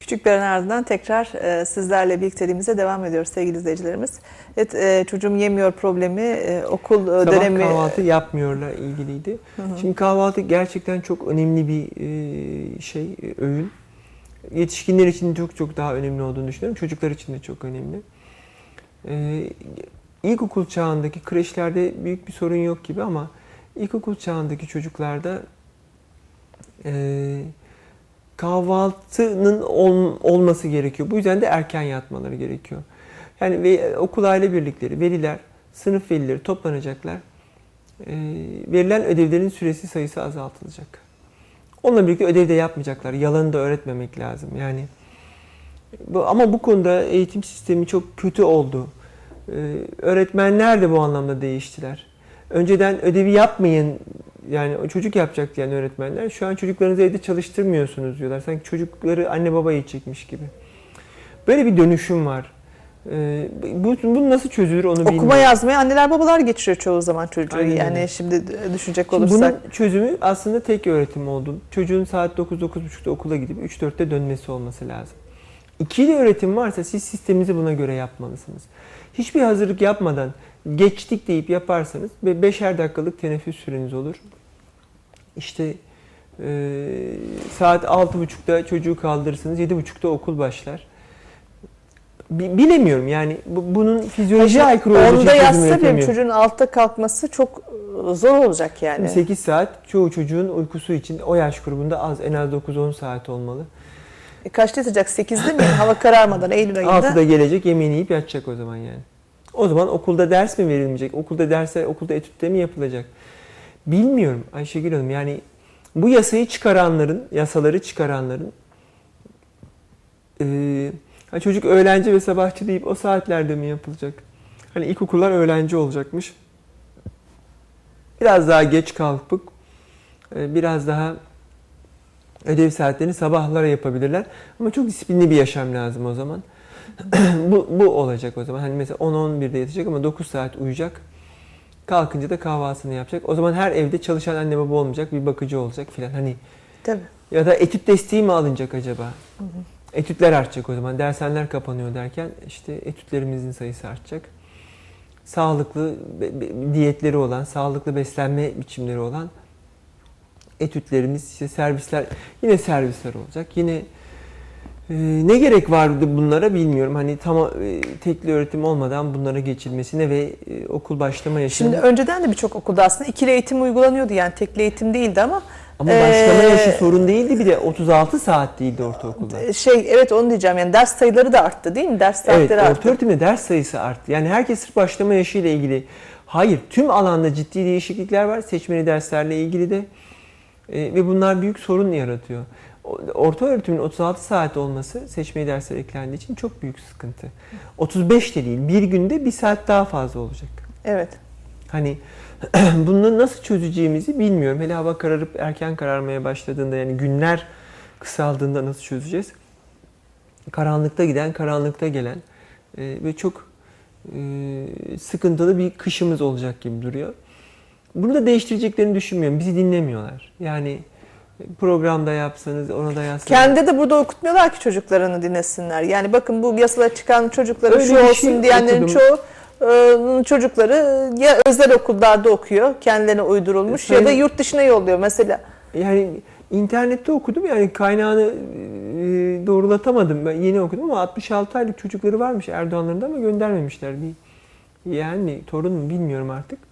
Küçük bir aranın ardından tekrar e, sizlerle birlikteliğimize devam ediyoruz sevgili izleyicilerimiz. Evet, e, çocuğum yemiyor problemi, e, okul e, Sabah dönemi... kahvaltı yapmıyorla ilgiliydi. Hı hı. Şimdi kahvaltı gerçekten çok önemli bir e, şey, e, öğün. Yetişkinler için çok çok daha önemli olduğunu düşünüyorum. Çocuklar için de çok önemli. E, ilkokul çağındaki kreşlerde büyük bir sorun yok gibi ama ilkokul çağındaki çocuklarda e, kahvaltının ol- olması gerekiyor. Bu yüzden de erken yatmaları gerekiyor. Yani ve okul aile birlikleri, veliler, sınıf velileri toplanacaklar. E, verilen ödevlerin süresi sayısı azaltılacak. Onunla birlikte ödev de yapmayacaklar. Yalanı da öğretmemek lazım. Yani bu, ama bu konuda eğitim sistemi çok kötü oldu. Ee, öğretmenler de bu anlamda değiştiler. Önceden ödevi yapmayın yani o çocuk yapacak diyen öğretmenler şu an çocuklarınızı evde çalıştırmıyorsunuz diyorlar. Sanki çocukları anne baba eğitecekmiş gibi. Böyle bir dönüşüm var. Ee, bu, bu nasıl çözülür onu bilmiyorum. Okuma yazmayı anneler babalar geçiriyor çoğu zaman çocuğu. Aynen yani şimdi düşünecek Şimdi olursak. bunun çözümü aslında tek öğretim oldu. Çocuğun saat 9-9.30'da okula gidip 3-4'te dönmesi olması lazım. İkili öğretim varsa siz sisteminizi buna göre yapmalısınız. Hiçbir hazırlık yapmadan geçtik deyip yaparsanız ve beşer dakikalık teneffüs süreniz olur. İşte e, saat 6.30'da çocuğu kaldırırsınız, 7.30'da okul başlar. Bi- Bilemiyorum yani bu- bunun fizyolojiye aykırı için Onda yatsa benim çocuğun altta kalkması çok e, zor olacak yani. 8 saat çoğu çocuğun uykusu için o yaş grubunda az en az 9-10 saat olmalı. E, Kaçta yatacak? 8'de mi? Hava kararmadan Eylül ayında. 6'da gelecek yemeğini yiyip yatacak o zaman yani. O zaman okulda ders mi verilmeyecek? Okulda dersler, okulda etütte mi yapılacak? Bilmiyorum Ayşegül Hanım. Yani bu yasayı çıkaranların, yasaları çıkaranların ha çocuk öğlenci ve sabahçı deyip o saatlerde mi yapılacak? Hani ilkokullar öğlenci olacakmış. Biraz daha geç kalkıp e, biraz daha ödev saatlerini sabahlara yapabilirler. Ama çok disiplinli bir yaşam lazım o zaman. [CLEARS THROAT] bu, bu olacak o zaman. Hani mesela 10-11'de yatacak ama 9 saat uyuyacak. Kalkınca da kahvaltısını yapacak. O zaman her evde çalışan anne baba olmayacak, bir bakıcı olacak filan. Hani Tabii. ya da etüt desteği mi alınacak acaba? Etütler artacak o zaman. Dershaneler kapanıyor derken işte etütlerimizin sayısı artacak. Sağlıklı diyetleri olan, sağlıklı beslenme biçimleri olan etütlerimiz, işte servisler, yine servisler olacak. Yine e, ne gerek vardı bunlara bilmiyorum. Hani tam e, tekli öğretim olmadan bunlara geçilmesine ve e, okul başlama yaşına. Şimdi önceden de birçok okulda aslında ikili eğitim uygulanıyordu yani tekli eğitim değildi ama Ama başlama Ee, yaşı sorun değildi bir de 36 saat değildi ortaokulda. e, şey evet onu diyeceğim yani ders sayıları da arttı değil mi? Ders Evet, saatleri arttı. orta öğretimde ders sayısı arttı. Yani herkes sırf başlama yaşıyla ilgili. Hayır, tüm alanda ciddi değişiklikler var. Seçmeli derslerle ilgili de. Ee, ve bunlar büyük sorun yaratıyor. Orta öğretimin 36 saat olması seçmeli dersler eklendiği için çok büyük sıkıntı. 35 de değil, bir günde bir saat daha fazla olacak. Evet. Hani [CLEARS THROAT] bunu nasıl çözeceğimizi bilmiyorum. Hele hava kararıp erken kararmaya başladığında yani günler kısaldığında nasıl çözeceğiz? Karanlıkta giden, karanlıkta gelen e, ve çok e, sıkıntılı bir kışımız olacak gibi duruyor. Bunu da değiştireceklerini düşünmüyorum. Bizi dinlemiyorlar. Yani Programda yapsanız, ona da yazsanız. Kendi de burada okutmuyorlar ki çocuklarını dinlesinler. Yani bakın bu yasada çıkan çocuklara Öyle şu bir olsun şey diyenlerin okudum. çoğu e, çocukları ya özel okullarda okuyor, kendilerine uydurulmuş ya da Sayın- yurt dışına yolluyor mesela. Yani internette okudum yani kaynağını e, doğrulatamadım. Ben yeni okudum ama 66 aylık çocukları varmış Erdoğanların da ama göndermemişler. Bir yani torun mu bilmiyorum artık.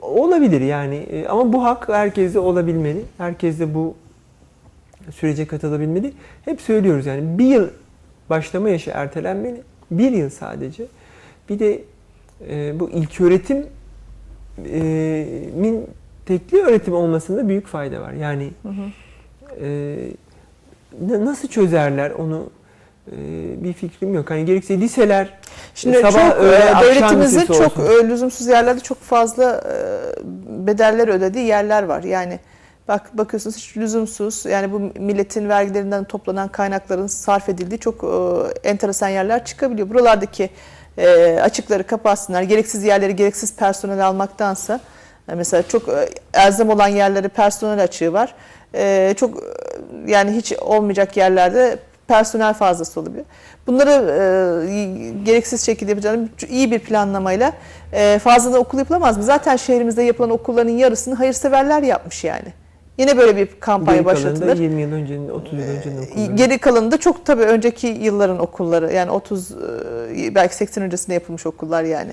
Olabilir yani E, ama bu hak herkeste olabilmeli. Herkes de bu sürece katılabilmeli. Hep söylüyoruz yani bir yıl başlama yaşı ertelenmeli. Bir yıl sadece. Bir de e, bu ilk öğretim e, min tekli öğretim olmasında büyük fayda var. Yani e, na- nasıl çözerler onu e, bir fikrim yok. Hani gerekse liseler Şimdi sabah, çok öğle, e, devletimizin çok olsun. e, lüzumsuz yerlerde çok fazla e, bedeller ödediği yerler var. Yani bak bakıyorsunuz hiç lüzumsuz yani bu milletin vergilerinden toplanan kaynakların sarf edildiği çok e, enteresan yerler çıkabiliyor. Buralardaki e, açıkları kapatsınlar. Gereksiz yerleri gereksiz personel almaktansa e, mesela çok e, elzem olan yerlere personel açığı var. E, çok e, yani hiç olmayacak yerlerde personel fazlası oluyor. Bunları e, gereksiz şekilde yapacağını iyi bir planlamayla e, fazla da okul yapılamaz mı? Zaten şehrimizde yapılan okulların yarısını hayırseverler yapmış yani. Yine böyle bir kampanya geri başlatılır. 20 yıl öncenin, 30 yıl öncenin okulları. Geri kalanı da çok tabii önceki yılların okulları yani 30 e, belki 80 öncesinde yapılmış okullar yani.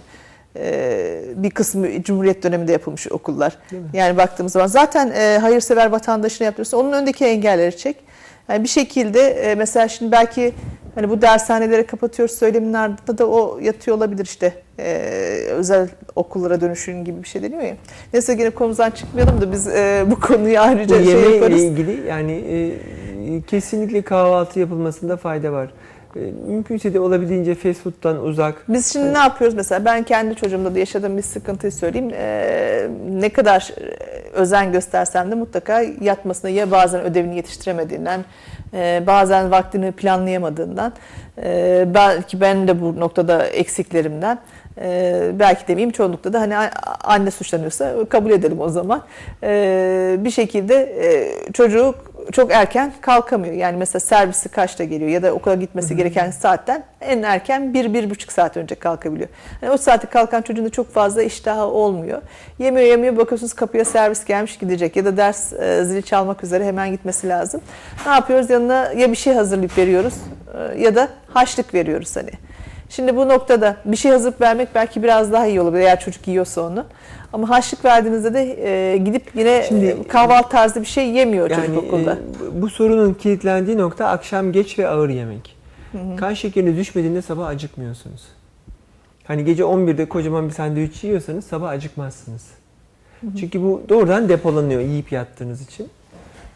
E, Bir kısmı Cumhuriyet döneminde yapılmış okullar. Yani baktığımız zaman zaten e, hayırsever vatandaşını yaptırıyorsa onun öndeki engelleri çek. Yani bir şekilde e, mesela şimdi belki hani bu dershaneleri kapatıyoruz söylemin ardında da o yatıyor olabilir işte e, özel okullara dönüşün gibi bir şey deniyor ya. Neyse yine konumuzdan çıkmayalım da biz e, bu konuyu Bu ayrıca şey yemeğe yaparız. ilgili yani e, kesinlikle kahvaltı yapılmasında fayda var. E, mümkünse de olabildiğince fast food'dan uzak. Biz şimdi ne yapıyoruz mesela ben kendi çocuğumda da yaşadığım bir sıkıntıyı söyleyeyim. Ee, ne kadar e, özen göstersem de mutlaka yatmasına ya bazen ödevini yetiştiremediğinden, e, bazen vaktini planlayamadığından, e, belki ben de bu noktada eksiklerimden, e, belki demeyeyim çoğunlukla da hani anne suçlanıyorsa kabul edelim o zaman. E, bir şekilde e, çocuk çok erken kalkamıyor. Yani mesela servisi kaçta geliyor ya da okula gitmesi gereken saatten en erken bir, bir buçuk saat önce kalkabiliyor. Yani o saate kalkan çocuğun da çok fazla iştahı olmuyor. Yemiyor yemiyor bakıyorsunuz kapıya servis gelmiş gidecek ya da ders e, zili çalmak üzere hemen gitmesi lazım. Ne yapıyoruz? Yanına ya bir şey hazırlayıp veriyoruz e, ya da haşlık veriyoruz hani. Şimdi bu noktada bir şey hazırlayıp vermek belki biraz daha iyi olur eğer çocuk yiyorsa onu. Ama haşlık verdiğinizde de e, gidip yine Şimdi- e, kahvaltı tarzı bir şey yemiyor çocuk Yani okulda. e, bu sorunun kilitlendiği nokta akşam geç ve ağır yemek. Kan şekeriniz düşmediğinde sabah acıkmıyorsunuz. Hani gece 11'de kocaman bir sandviç yiyorsanız sabah acıkmazsınız. Çünkü bu doğrudan depolanıyor yiyip yattığınız için.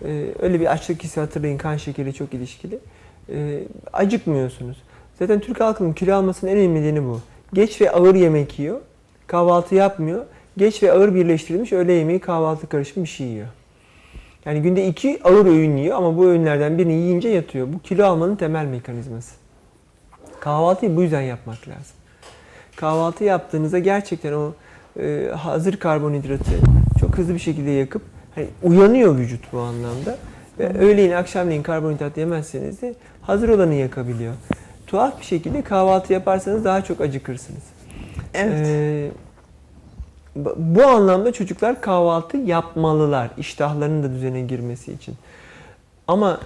Ee, öyle bir açlık hissi hatırlayın kan şekeri çok ilişkili. Ee, acıkmıyorsunuz. Zaten Türk halkının kilo almasının en önemli nedeni bu. Geç ve ağır yemek yiyor. Kahvaltı yapmıyor. Geç ve ağır birleştirilmiş öğle yemeği kahvaltı karışımı bir şey yiyor. Yani günde iki ağır öğün yiyor ama bu öğünlerden birini yiyince yatıyor. Bu kilo almanın temel mekanizması. Kahvaltıyı bu yüzden yapmak lazım. Kahvaltı yaptığınızda gerçekten o e, hazır karbonhidratı çok hızlı bir şekilde yakıp hani uyanıyor vücut bu anlamda. Ve öğleyin akşamleyin karbonhidrat yemezseniz de hazır olanı yakabiliyor. Tuhaf bir şekilde kahvaltı yaparsanız daha çok acıkırsınız. Evet. Ee, bu- anlamda çocuklar kahvaltı yapmalılar iştahlarının da düzene girmesi için. Ama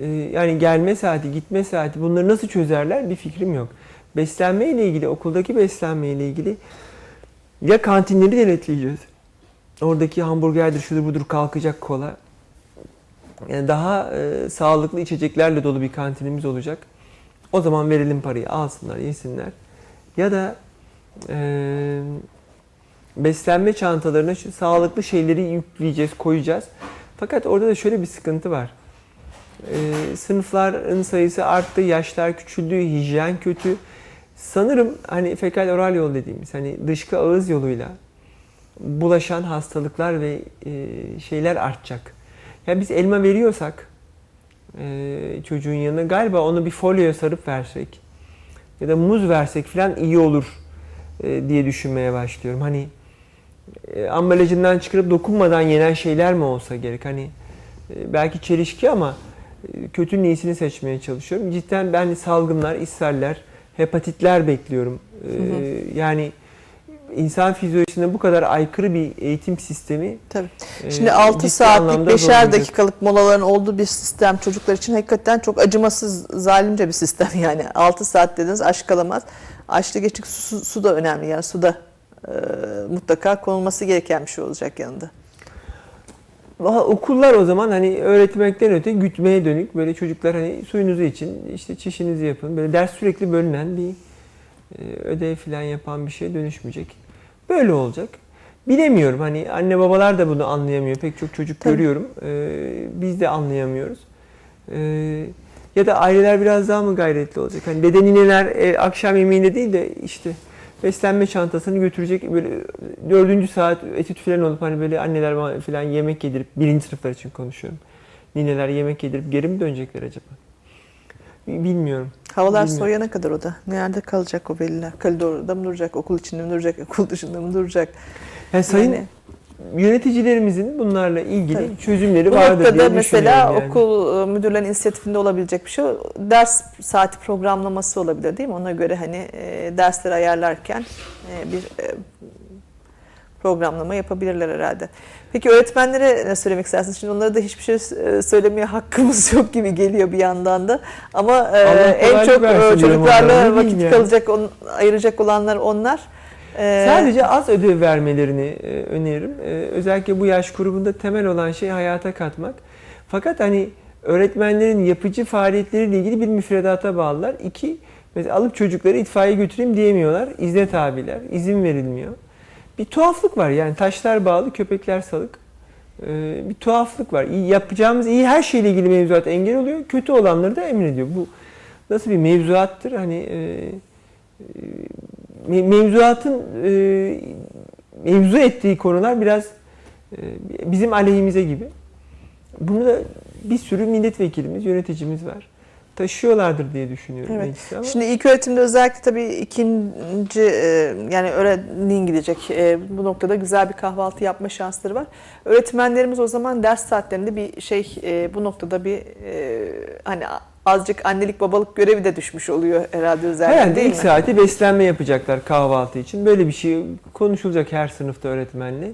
e, yani gelme saati, gitme saati bunları nasıl çözerler bir fikrim yok. Beslenme ile ilgili, okuldaki beslenme ile ilgili ya kantinleri denetleyeceğiz. Oradaki hamburgerdir, şudur budur kalkacak kola. Yani daha e, sağlıklı içeceklerle dolu bir kantinimiz olacak. O zaman verelim parayı, alsınlar, yesinler. Ya da e, beslenme çantalarına şu sağlıklı şeyleri yükleyeceğiz, koyacağız. Fakat orada da şöyle bir sıkıntı var. E, sınıfların sayısı arttı, yaşlar küçüldü, hijyen kötü. Sanırım hani fekal oral yol dediğimiz hani dışkı ağız yoluyla bulaşan hastalıklar ve e, şeyler artacak. Yani biz elma veriyorsak e, çocuğun yanına galiba onu bir folyoya sarıp versek ya da muz versek falan iyi olur e, diye düşünmeye başlıyorum. Hani e, ambalajından çıkarıp dokunmadan yenen şeyler mi olsa gerek? Hani e, belki çelişki ama e, kötünün iyisini seçmeye çalışıyorum. Cidden ben salgınlar, ishaller, hepatitler bekliyorum. E, Hı hı. Yani insan fizyolojisine bu kadar aykırı bir eğitim sistemi Tabii. e, Şimdi 6 ciddi saatlik anlamda 5'er zorlayacak. dakikalık molaların olduğu bir sistem çocuklar için hakikaten çok acımasız, zalimce bir sistem [LAUGHS] yani. 6 saat dediniz aç kalamaz. Açlı geçik su, su da önemli yani suda e, mutlaka konulması gereken bir şey olacak yanında. Valla Okullar o zaman hani öğretmekten öte gütmeye dönük böyle çocuklar hani suyunuzu için işte çişinizi yapın. Böyle ders sürekli bölünen bir e, ödev falan yapan bir şeye dönüşmeyecek. Böyle olacak. Bilemiyorum hani anne babalar da bunu anlayamıyor. Pek çok çocuk Tabii. görüyorum. E, biz de anlayamıyoruz. E, ya da aileler biraz daha mı gayretli olacak? Hani dede nineler e, akşam yemeğinde değil de işte beslenme çantasını götürecek böyle dördüncü saat etüt falan olup hani böyle anneler falan yemek yedirip birinci sınıflar için konuşuyorum. Nineler yemek yedirip geri mi dönecekler acaba? Bilmiyorum. Havalar Bilmiyorum. soğuyana kadar o da. Nerede kalacak o veliler? Koridorda mı duracak? Okul içinde mi duracak? Okul dışında mı duracak? Yani sayın Yani- yöneticilerimizin bunlarla ilgili Tabii. çözümleri Bu vardır noktada diye mesela düşünüyorum yani. okul e, müdürlerinin inisiyatifinde olabilecek bir şey. Ders saati programlaması olabilir değil mi? Ona göre hani e, dersleri ayarlarken e, bir programlama yapabilirler herhalde. Peki öğretmenlere ne söylemek istersiniz? Şimdi onlara da hiçbir şey söylemeye hakkımız yok gibi geliyor bir yandan da. Ama Allah en çok çocuklarla vakit yani? kalacak, on, ayıracak olanlar onlar. E, Sadece az ödev vermelerini e, öneririm. E, özellikle bu yaş grubunda temel olan şey hayata katmak. Fakat hani öğretmenlerin yapıcı faaliyetleriyle ilgili bir müfredata bağlılar. İki, mesela alıp çocukları itfaiye götüreyim diyemiyorlar. İzne tabiler, izin verilmiyor. Bir tuhaflık var yani taşlar bağlı, köpekler salık. E, bir tuhaflık var. Yapacağımız iyi her şeyle ilgili mevzuat engel oluyor. Kötü olanları da emrediyor. Bu nasıl bir mevzuattır? Hani e, me- mevzuatın e, mevzu ettiği konular biraz e, bizim aleyhimize gibi. Bunu da bir sürü milletvekilimiz, yöneticimiz var. Taşıyorlardır diye düşünüyorum Evet. ama Şimdi ilk öğretimde özellikle tabii ikinci e, yani öğrenin gidecek e, bu noktada güzel bir kahvaltı yapma şansları var. Öğretmenlerimiz o zaman ders saatlerinde bir şey bu noktada bir hani azıcık annelik babalık görevi de düşmüş oluyor herhalde özellikle herhalde değil ilk mi? saati beslenme yapacaklar kahvaltı için. Böyle bir şey konuşulacak her sınıfta öğretmenle.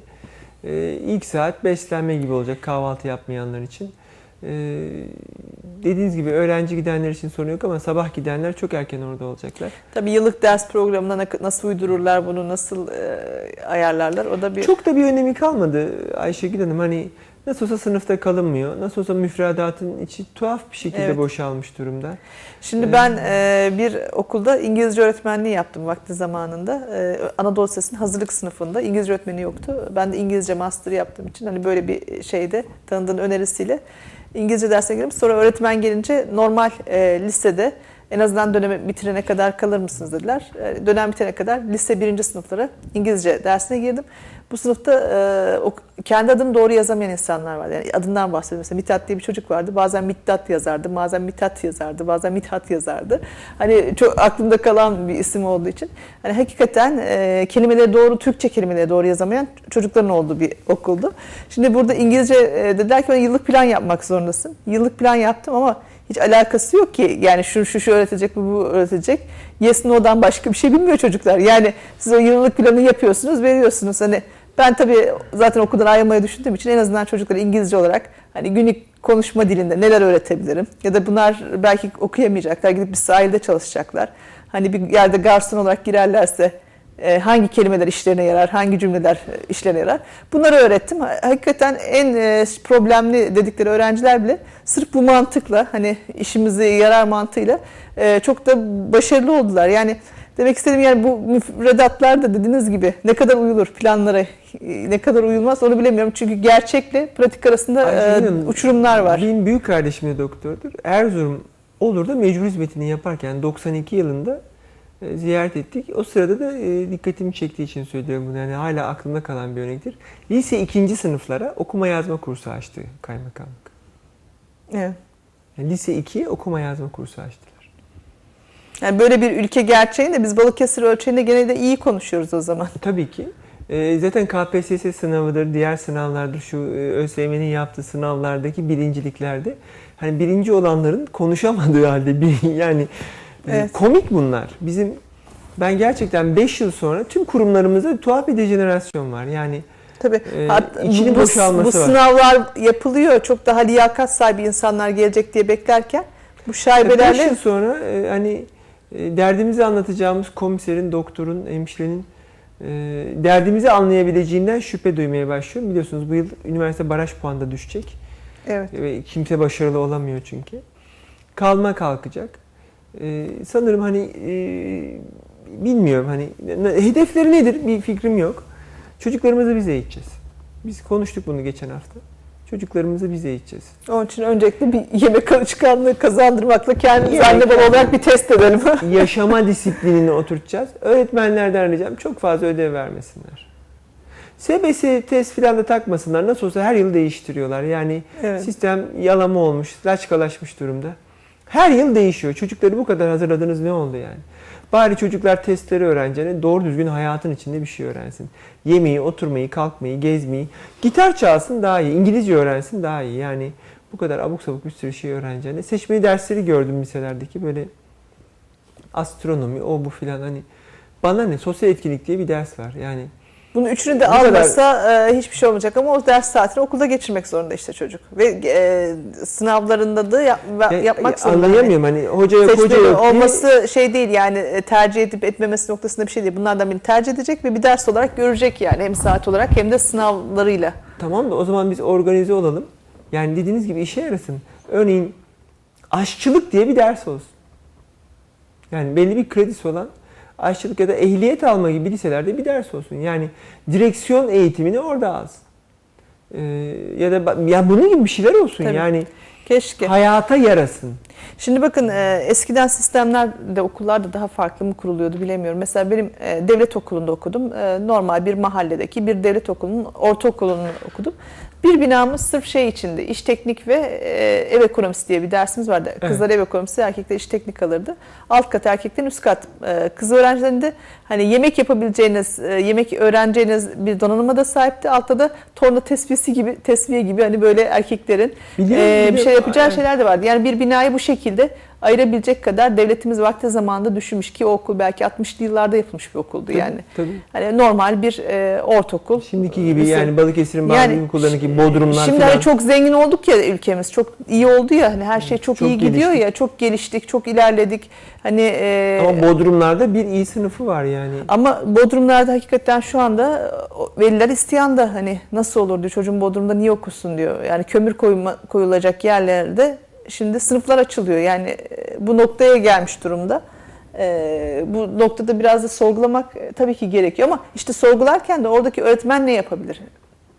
E, ilk saat beslenme gibi olacak kahvaltı yapmayanlar için. E, dediğiniz gibi öğrenci gidenler için sorun yok ama sabah gidenler çok erken orada olacaklar. Tabii yıllık ders programına na- nasıl uydururlar bunu nasıl e, ayarlarlar o da bir Çok da bir önemi kalmadı Ayşegül Hanım. Hani nasıl olsa sınıfta kalınmıyor. Nasıl olsa müfredatın içi tuhaf bir şekilde Evet. boşalmış durumda. Şimdi ben e, bir okulda İngilizce öğretmenliği yaptım vakti zamanında. E, Anadolu Lisesi'nin hazırlık sınıfında İngilizce öğretmeni yoktu. Ben de İngilizce master yaptığım için hani böyle bir şeyde tanıdığın önerisiyle İngilizce dersine girdim. Sonra öğretmen gelince normal e, lisede en azından dönemi bitirene kadar kalır mısınız dediler. E, dönem bitene kadar lise birinci sınıflara İngilizce dersine girdim. Bu sınıfta e, ok- kendi adını doğru yazamayan insanlar vardı. Yani adından bahsediyorum. Mesela Mithat diye bir çocuk vardı. Bazen Mittat yazardı, bazen Mithat yazardı, bazen Mithat yazardı. Hani çok aklımda kalan bir isim olduğu için. Hani hakikaten e, kelimeleri doğru, Türkçe kelimeleri doğru yazamayan çocukların olduğu bir okuldu. Şimdi burada İngilizce e, dediler ki "Ona yıllık plan yapmak zorundasın. Yıllık plan yaptım ama hiç alakası yok ki. Yani şu şu şu öğretecek, bu bu öğretecek. Yes no'dan başka bir şey bilmiyor çocuklar. Yani siz o yıllık planı yapıyorsunuz, veriyorsunuz. Hani ben tabii zaten okuldan ayrılmayı düşündüğüm için en azından çocuklara İngilizce olarak hani günlük konuşma dilinde neler öğretebilirim? Ya da bunlar belki okuyamayacaklar, gidip bir sahilde çalışacaklar. Hani bir yerde garson olarak girerlerse hangi kelimeler işlerine yarar, hangi cümleler e, işlerine yarar. Bunları öğrettim. Ha- Hakikaten en e, problemli dedikleri öğrenciler bile sırf bu mantıkla hani işimize yarar mantığıyla e, çok da başarılı oldular. Yani demek istediğim yani bu müfredatlar da dediğiniz gibi ne kadar uyulur planlara, e, ne kadar uyulmaz onu bilemiyorum. Çünkü gerçekle pratik arasında e, Hanım, uçurumlar var. Benim büyük kardeşim de doktordur. Erzurum olur da mecbur hizmetini yaparken 92 yılında e, ziyaret ettik. O sırada da e, dikkatimi çektiği için söylüyorum bunu. Yani hala aklımda kalan bir örnektir. Lise ikinci sınıflara okuma yazma kursu açtı kaymakamlık. Evet. Yani lise 2'ye okuma yazma kursu açtılar. Yani böyle bir ülke gerçeğini de biz Balıkesir ölçeğinde gene de iyi konuşuyoruz o zaman. Tabii ki. E, zaten KPSS sınavıdır, diğer sınavlardır, şu e, ÖSYM'nin yaptığı sınavlardaki birinciliklerde hani birinci olanların konuşamadığı halde bir [LAUGHS] yani e, Evet. komik bunlar. Bizim ben gerçekten 5 yıl sonra tüm kurumlarımızda tuhaf bir dejenerasyon var. Yani Tabii. Ee, Hatta içinin bu, bu, boşalması bu var. sınavlar yapılıyor. Çok daha liyakat sahibi insanlar gelecek diye beklerken bu 5 şaibelerle yıl sonra e, hani e, derdimizi anlatacağımız komiserin, doktorun, hemşirenin e, derdimizi anlayabileceğinden şüphe duymaya başlıyorum. Biliyorsunuz bu yıl üniversite baraj puanı da düşecek. evet. Ve kimse başarılı olamıyor çünkü. Kalma kalkacak. E, sanırım hani e, bilmiyorum hani hedefleri nedir bir fikrim yok. Çocuklarımızı biz eğiteceğiz. Biz konuştuk bunu geçen hafta. Çocuklarımızı biz eğiteceğiz. Onun için öncelikle bir yemek alışkanlığı kazandırmakla kendimiz anne baba olarak bir test edelim. [LAUGHS] Yaşama disiplinini oturtacağız. Öğretmenlerden ricam çok fazla ödev vermesinler. SBS test filan da takmasınlar. Nasıl olsa her yıl değiştiriyorlar. Yani Evet. sistem yalama olmuş, laçkalaşmış durumda. Her yıl değişiyor. Çocukları bu kadar hazırladınız ne oldu yani? Bari çocuklar testleri öğreneceğine doğru düzgün hayatın içinde bir şey öğrensin. Yemeği, oturmayı, kalkmayı, gezmeyi. Gitar çalsın daha iyi. İngilizce öğrensin daha iyi. Yani bu kadar abuk sabuk bir sürü şey öğreneceğine. Seçmeli dersleri gördüm liselerdeki böyle astronomi, o bu filan hani. Bana ne? Sosyal etkinlik diye bir ders var. Yani Bunun üçünü de kadar- almasa e, hiçbir şey olmayacak ama o ders saatini okulda geçirmek zorunda işte çocuk. Ve e, sınavlarında da yap- Ya- yapmak ya zorunda. Anlayamıyorum hani hoca yok hoca yok diye- olması şey değil yani e, tercih edip etmemesi noktasında bir şey değil. Bunlardan birini tercih edecek ve bir ders olarak görecek yani hem saat olarak hem de sınavlarıyla. Tamam da o zaman biz organize olalım. Yani dediğiniz gibi işe yarasın. Örneğin aşçılık diye bir ders olsun. Yani belli bir kredisi olan aşçılık ya da ehliyet alma gibi liselerde bir ders olsun. Yani direksiyon eğitimini orada alsın. Ee, ya da ya bunun gibi bir şeyler olsun. Tabii. Yani Keşke. hayata yarasın. Şimdi bakın e, eskiden sistemlerde okullarda daha farklı mı kuruluyordu bilemiyorum. Mesela benim e, devlet okulunda okudum. E, normal bir mahalledeki bir devlet okulunun ortaokulunu okudum. Bir binamız sırf şey içinde iş teknik ve e, ev ekonomisi diye bir dersimiz vardı. Kızlar ev ekonomisi, erkekler iş teknik alırdı. Alt kat erkeklerin üst kat e, kız öğrencilerinde hani yemek yapabileceğiniz, e, yemek öğreneceğiniz bir donanıma da sahipti. Altta da torna tesviyesi gibi, tesviye gibi hani böyle erkeklerin Biliyorum, e, bir şey biliyorum. yapacağı Evet. şeyler de vardı. Yani bir binayı bu şekilde ayırabilecek kadar devletimiz vakti zamanında düşünmüş ki o okul belki 60'lı yıllarda yapılmış bir okuldu Tabii, yani. Tabii. Hani normal bir e, ortaokul. Şimdiki gibi lise. yani Balıkesir'in bazı Yani okullarındaki bodrumlar Şimdi falan. hani çok zengin olduk ya ülkemiz. Çok iyi oldu ya hani her şey çok, Çok iyi gidiyor geliştik. ya. Çok geliştik, çok ilerledik. Hani e, Ama bodrumlarda bir iyi sınıfı var yani. ama Bodrumlarda hakikaten şu anda veliler isteyen de hani nasıl olur diyor çocuğum Bodrum'da niye okusun diyor. Yani kömür koyma, koyulacak yerlerde şimdi sınıflar açılıyor. Yani e, bu noktaya gelmiş durumda. E, bu noktada biraz da sorgulamak e, tabii ki gerekiyor ama işte sorgularken de oradaki öğretmen ne yapabilir?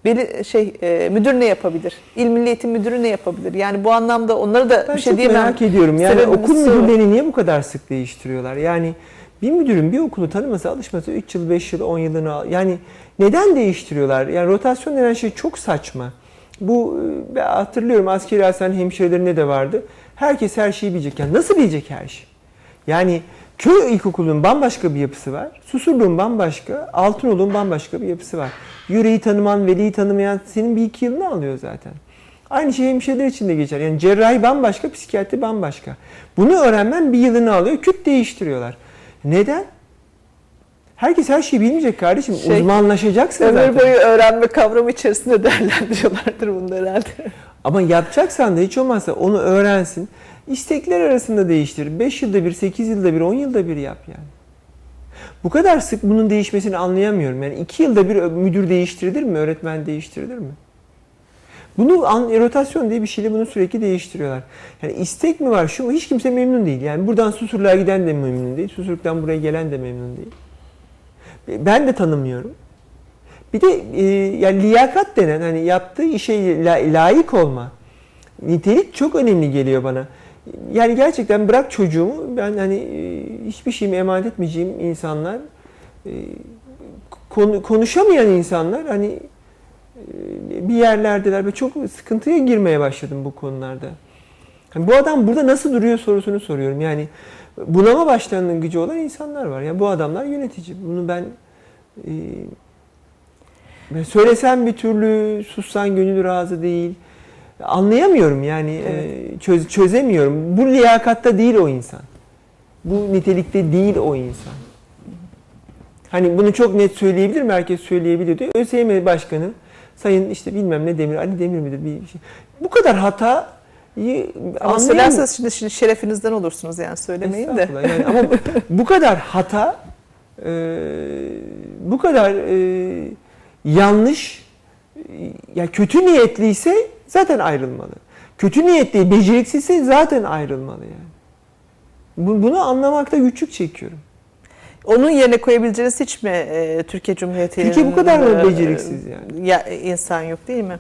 Veli şey e, müdür ne yapabilir? İl Milli Eğitim Müdürü ne yapabilir? Yani bu anlamda onları da Ben bir şey diyemem. merak ediyorum. Yani okul müdürlerini niye bu kadar sık değiştiriyorlar? Yani bir müdürün bir okulu tanıması, alışması 3 yıl, 5 yıl, 10 yılını al. Yani neden değiştiriyorlar? Yani rotasyon denen şey çok saçma. Bu ben hatırlıyorum askeri hastane hemşirelerinde de vardı. Herkes her şeyi bilecek. Yani nasıl bilecek her şeyi? Yani köy ilkokulunun bambaşka bir yapısı var. Susurluğun bambaşka, Altınoluk'un bambaşka bir yapısı var. Yüreği tanıman, veliyi tanımayan senin bir iki yılını alıyor zaten. Aynı şey hemşireler için de geçer. Yani cerrahi bambaşka, psikiyatri bambaşka. Bunu öğrenmen bir yılını alıyor, küt değiştiriyorlar. Neden? Herkes her şeyi bilmeyecek kardeşim. Şey, Uzmanlaşacaksın Ömür zaten. boyu öğrenme kavramı içerisinde [LAUGHS] değerlendiriyorlardır bunu herhalde. Ama yapacaksan da hiç olmazsa onu öğrensin. İstekler arasında değiştir. 5 yılda bir, 8 yılda bir, 10 yılda bir yap yani. Bu kadar sık bunun değişmesini anlayamıyorum. Yani 2 yılda bir müdür değiştirilir mi? Öğretmen değiştirilir mi? Bunu an, rotasyon diye bir şeyle bunu sürekli değiştiriyorlar. Yani istek mi var şu mu? Hiç kimse memnun değil. Yani buradan Susurluğa giden de memnun değil. Susurluk'tan buraya gelen de memnun değil. Ben de tanımıyorum. Bir de e, yani liyakat denen hani yaptığı işe la- layık olma. Nitelik çok önemli geliyor bana. Yani gerçekten bırak çocuğumu ben hani e, hiçbir şeyimi emanet etmeyeceğim insanlar e, konu, konuşamayan insanlar hani bir yerlerdeler ve çok sıkıntıya girmeye başladım bu konularda. Hani bu adam burada nasıl duruyor sorusunu soruyorum. Yani bulama başlarının gücü olan insanlar var. Yani bu adamlar yönetici. Bunu ben e, söylesem bir türlü, sussan gönül razı değil. Anlayamıyorum yani Evet. e, çöz, çözemiyorum. Bu liyakatta değil o insan. Bu nitelikte değil o insan. Hani bunu çok net söyleyebilir mi? Herkes söyleyebilir diyor. ÖSYM Başkanı Sayın işte bilmem ne Demir, Ali Demir midir bir şey. Bu kadar hatayı Ama söylerseniz şimdi, şimdi şerefinizden olursunuz yani söylemeyin de. Yani ama bu, kadar hata, e, bu kadar e, yanlış, e, ya kötü niyetliyse zaten ayrılmalı. Kötü niyetli, beceriksizse zaten ayrılmalı yani. Bu- Bunu anlamakta güçlük çekiyorum. Onun yerine koyabileceğiniz hiç mi e, Türkiye Cumhuriyeti Türkiye bu kadar mı beceriksiz yani? Ya, insan yok değil mi?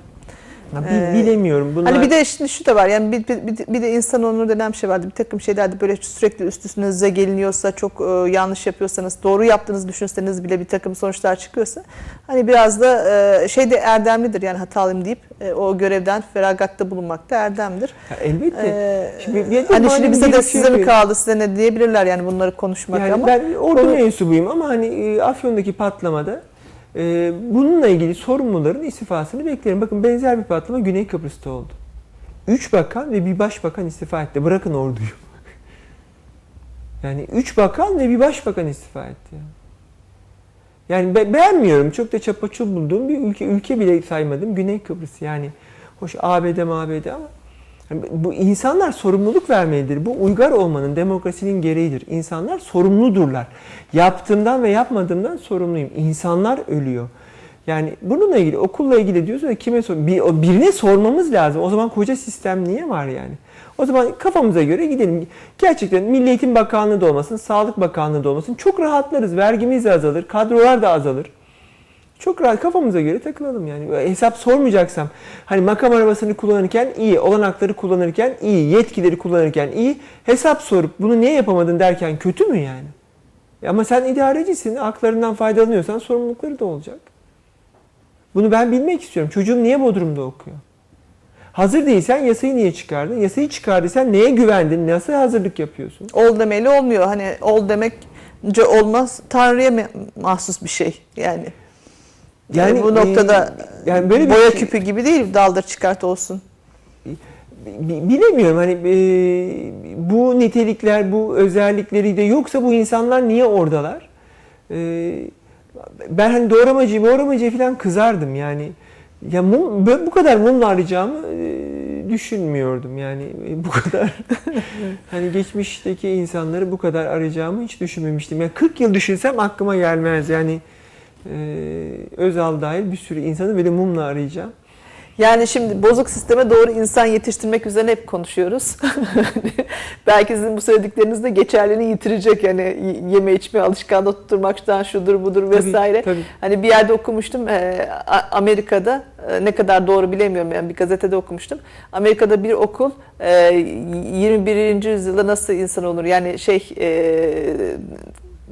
Ya bil- Ee, bilemiyorum. Bunlar, Hani bir de şimdi şu da var yani bir, bir, bir- de insan onur denen bir şey vardı. Bir takım şeylerde böyle sürekli üst üstünüze geliniyorsa çok e, yanlış yapıyorsanız doğru yaptığınızı düşünseniz bile bir takım sonuçlar çıkıyorsa hani biraz da e, şey de erdemlidir yani hatalıyım deyip e, o görevden feragatta bulunmak da erdemdir. Ya elbette. Ee, Şimdi bir- hani şimdi bize de size mi kaldı size ne diyebilirler yani bunları konuşmak Yani ama ben ordu konu- mensubuyum ama hani e, Afyon'daki patlamada e, bununla ilgili sorumluların istifasını beklerim. Bakın benzer bir patlama Güney Kıbrıs'ta oldu. Üç bakan ve bir başbakan istifa etti. Bırakın orduyu. [LAUGHS] Yani üç bakan ve bir başbakan istifa etti. Yani, be- beğenmiyorum. Çok da çapaçul bulduğum bir ülke. Ülke bile saymadım. Güney Kıbrıs. Yani hoş ABD ABD ama bu insanlar sorumluluk vermelidir. Bu uygar olmanın, demokrasinin gereğidir. İnsanlar sorumludurlar. Yaptığımdan ve yapmadığımdan sorumluyum. İnsanlar ölüyor. Yani bununla ilgili, okulla ilgili diyorsa kime sor? Bir, birine sormamız lazım. O zaman koca sistem niye var yani? O zaman kafamıza göre gidelim. Gerçekten Milli Eğitim Bakanlığı da olmasın, Sağlık Bakanlığı da olmasın. Çok rahatlarız. Vergimiz de azalır, kadrolar da azalır. Çok rahat kafamıza göre takılalım yani. Hesap sormayacaksam hani makam arabasını kullanırken iyi, olanakları kullanırken iyi, yetkileri kullanırken iyi, hesap sorup bunu niye yapamadın derken kötü mü yani? Ama sen idarecisin, haklarından faydalanıyorsan sorumlulukları da olacak. Bunu ben bilmek istiyorum. Çocuğum niye Bodrum'da okuyor? Hazır değilsen yasayı niye çıkardın? Yasayı çıkardıysan neye güvendin? Nasıl hazırlık yapıyorsun? ol demeli olmuyor. Hani ol demekce olmaz. Tanrı'ya mahsus bir şey yani. Yani bu noktada e, yani böyle bir boya şey- küpü gibi değil daldır çıkart olsun. Bi- bilemiyorum hani e, bu nitelikler, bu özellikleri de yoksa bu insanlar niye oradalar? E, ben hani doğramacı, doğramacı falan kızardım yani. Ya mum, bu kadar mumla arayacağımı e, düşünmüyordum yani E, bu kadar [LAUGHS] hani geçmişteki insanları bu kadar arayacağımı hiç düşünmemiştim. Ya 40 yıl düşünsem aklıma gelmez yani Özal dahil bir sürü insanı böyle mumla arayacağım. Yani şimdi bozuk sisteme doğru insan yetiştirmek üzerine hep konuşuyoruz. [LAUGHS] Belki sizin bu söyledikleriniz de geçerliliğini yitirecek. Yani yeme içme alışkanlığı tutturmaktan şudur budur Tabii, vesaire. tabii. Hani bir yerde okumuştum e, Amerika'da e, ne kadar doğru bilemiyorum yani bir gazetede okumuştum. Amerika'da bir okul e, 21. yüzyılda nasıl insan olur? Yani şey e,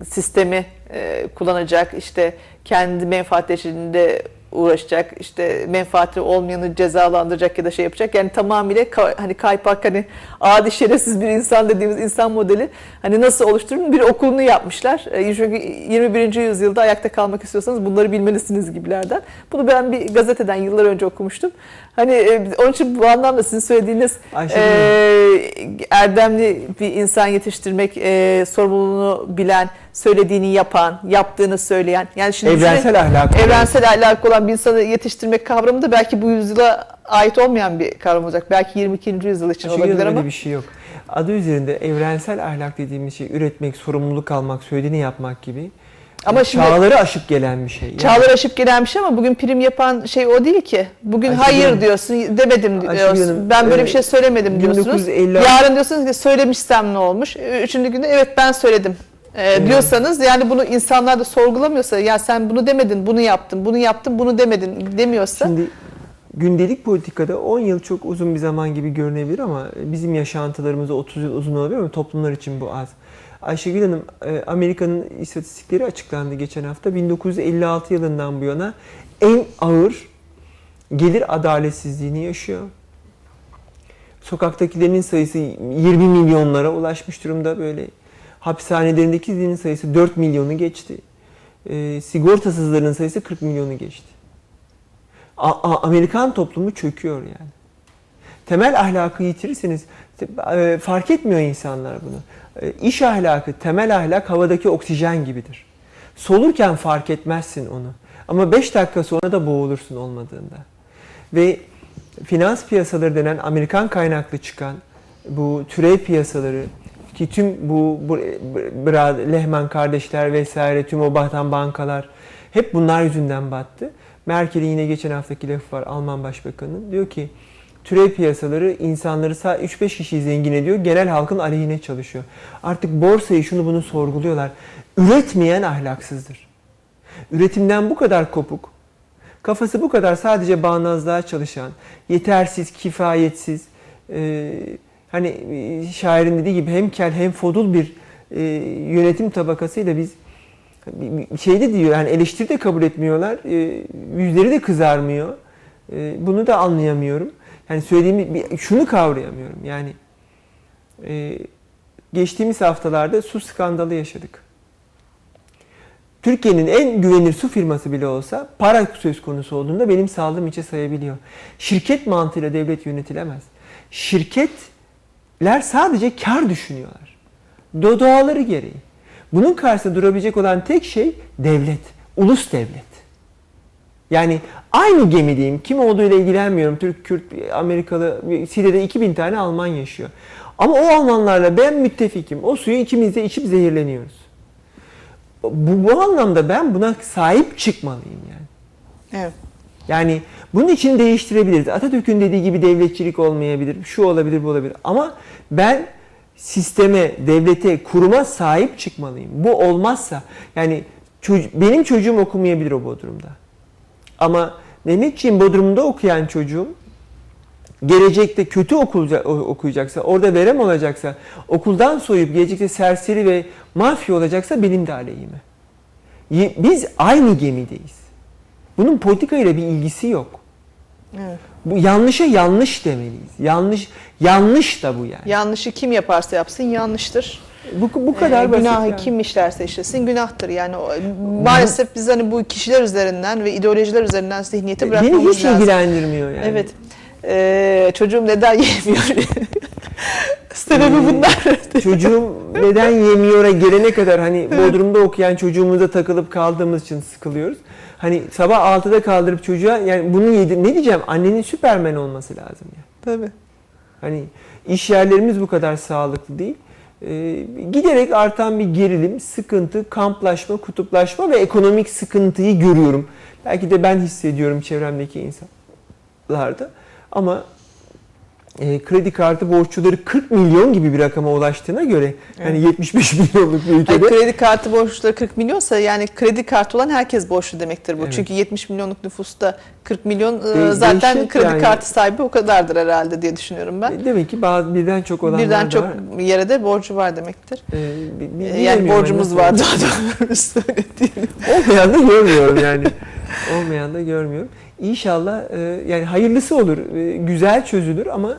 sistemi e, kullanacak işte kendi menfaatlerinde uğraşacak işte menfaati olmayanı cezalandıracak ya da şey yapacak. Yani tamamıyla ka- hani kaypak hani adi şerefsiz bir insan dediğimiz insan modeli hani nasıl oluşturur? Bir okulunu yapmışlar. E, çünkü 21. yüzyılda ayakta kalmak istiyorsanız bunları bilmelisiniz gibilerden. Bunu ben bir gazeteden yıllar önce okumuştum hani e, onun için bu anlamda sizin söylediğiniz e, erdemli bir insan yetiştirmek e, sorumluluğunu bilen söylediğini yapan yaptığını söyleyen yani şimdi Evrensel ahlak. evrensel ahlak olan bir insanı yetiştirmek kavramı da belki bu yüzyıla ait olmayan bir kavram olacak. Belki 22. yüzyıl için Çünkü olabilir ama bir şey yok. Adı üzerinde evrensel ahlak dediğimiz şey üretmek, sorumluluk almak, söylediğini yapmak gibi. Ama şimdi- çağları aşıp gelen bir şey. Yani çağlar aşıp gelen bir şey ama bugün prim yapan şey o değil ki. Bugün Ayşegül hayır Hanım- diyorsun, demedim diyorsun. Hanım, ben böyle e, bir şey söylemedim diyorsunuz. 1950 Yarın diyorsunuz ki söylemişsem ne olmuş? Üçüncü günde evet ben söyledim. e, diyorsanız yani bunu insanlar da sorgulamıyorsa ya sen bunu demedin, bunu yaptın, bunu yaptın, bunu demedin demiyorsa Şimdi gündelik politikada 10 yıl çok uzun bir zaman gibi görünebilir ama bizim yaşantılarımızda 30 yıl uzun olabilir ama toplumlar için bu az. Ayşegül Hanım, e, Amerika'nın istatistikleri açıklandı geçen hafta. 1956 yılından bu yana en ağır gelir adaletsizliğini yaşıyor. Sokaktakilerin sayısı 20 milyonlara ulaşmış durumda böyle. Hapishanelerindeki sayısı 4 milyonu geçti. E, sigortasızların sayısı 40 milyonu geçti. Amerikan toplumu çöküyor yani. Temel ahlakı yitirirseniz e, fark etmiyor insanlar bunu. E, İş ahlakı, temel ahlak havadaki oksijen gibidir. Solurken fark etmezsin onu. Ama 5 dakika sonra da boğulursun olmadığında. Ve finans piyasaları denen Amerikan kaynaklı çıkan bu türev piyasaları ki tüm bu, bu Lehman kardeşler vesaire tüm o batan bankalar hep bunlar yüzünden battı. Merkel'in yine geçen haftaki lafı var Alman Başbakanı'nın. Diyor ki türev piyasaları insanları sadece 3-5 kişiyi zengin ediyor. Genel halkın aleyhine çalışıyor. Artık borsayı şunu bunu sorguluyorlar. Üretmeyen ahlaksızdır. Üretimden bu kadar kopuk, kafası bu kadar sadece bağnazlığa çalışan, yetersiz, kifayetsiz, e, hani e, şairin dediği gibi hem kel hem fodul bir e, yönetim tabakasıyla biz şeyde diyor yani eleştiri de kabul etmiyorlar, e, yüzleri de kızarmıyor. E, bunu da anlayamıyorum. Yani söylediğimi şunu kavrayamıyorum. Yani e, geçtiğimiz haftalarda su skandalı yaşadık. Türkiye'nin en güvenilir su firması bile olsa para söz konusu olduğunda benim sağlığım içe sayabiliyor. Şirket mantığıyla devlet yönetilemez. Şirketler sadece kar düşünüyorlar. Do doğaları gereği. Bunun karşısında durabilecek olan tek şey devlet, ulus devlet. Yani aynı gemideyim. Kim olduğuyla ilgilenmiyorum. Türk, Kürt, Amerikalı, Side'de 2000 tane Alman yaşıyor. Ama o Almanlarla ben müttefikim. O suyu ikimiz de içip zehirleniyoruz. Bu, bu anlamda ben buna sahip çıkmalıyım yani. Evet. Yani bunun için değiştirebiliriz. Atatürk'ün dediği gibi devletçilik olmayabilir, şu olabilir, bu olabilir. Ama ben sisteme, devlete, kuruma sahip çıkmalıyım. Bu olmazsa yani benim çocuğum okumayabilir o Bodrum'da. Ama Mehmetçiğin Bodrum'da okuyan çocuğum gelecekte kötü okulca, okuyacaksa, orada verem olacaksa, okuldan soyup gelecekte serseri ve mafya olacaksa benim de aleyhime. Biz aynı gemideyiz. Bunun politikayla bir ilgisi yok. evet. Bu yanlışa yanlış demeliyiz. Yanlış yanlış da bu yani. Yanlışı kim yaparsa yapsın yanlıştır. Bu bu kadar Ee, basit. günahı yani. kim işlerse işlesin günahtır. Yani o- maalesef biz hani bu kişiler üzerinden ve ideolojiler üzerinden zihniyeti Beni bırakmamız hiç lazım. ilgilendirmiyor yani. Evet. Ee, çocuğum neden [LAUGHS] yemiyor? [LAUGHS] Sebebi Ee, bunlar. Çocuğum neden yemiyor'a gelene kadar hani Bodrum'da okuyan çocuğumuza takılıp kaldığımız için sıkılıyoruz. Hani sabah 6'da kaldırıp çocuğa yani bunu yedir ne diyeceğim annenin süpermen olması lazım ya. Tabii. Hani iş yerlerimiz bu kadar sağlıklı değil. Ee, giderek artan bir gerilim, sıkıntı, kamplaşma, kutuplaşma ve ekonomik sıkıntıyı görüyorum. Belki de ben hissediyorum çevremdeki insanlarda. Ama e, kredi kartı borçluları 40 milyon gibi bir rakama ulaştığına göre yani 75 milyonluk bir Yani ülkede kredi kartı borçları 40 milyonsa yani kredi kartı olan herkes borçlu demektir bu. Evet. Çünkü 70 milyonluk nüfusta 40 milyon e, zaten değişik kredi yani. kartı sahibi o kadardır herhalde diye düşünüyorum ben. e, demek ki bazı birden çok olanlar Birden çok var. yere de borcu var demektir. E, bi- yani borcumuz var daha doğrusu öyle diyelim. Olmayan da görmüyorum yani. Olmayan da görmüyorum. İnşallah e, yani hayırlısı olur. E, güzel çözülür ama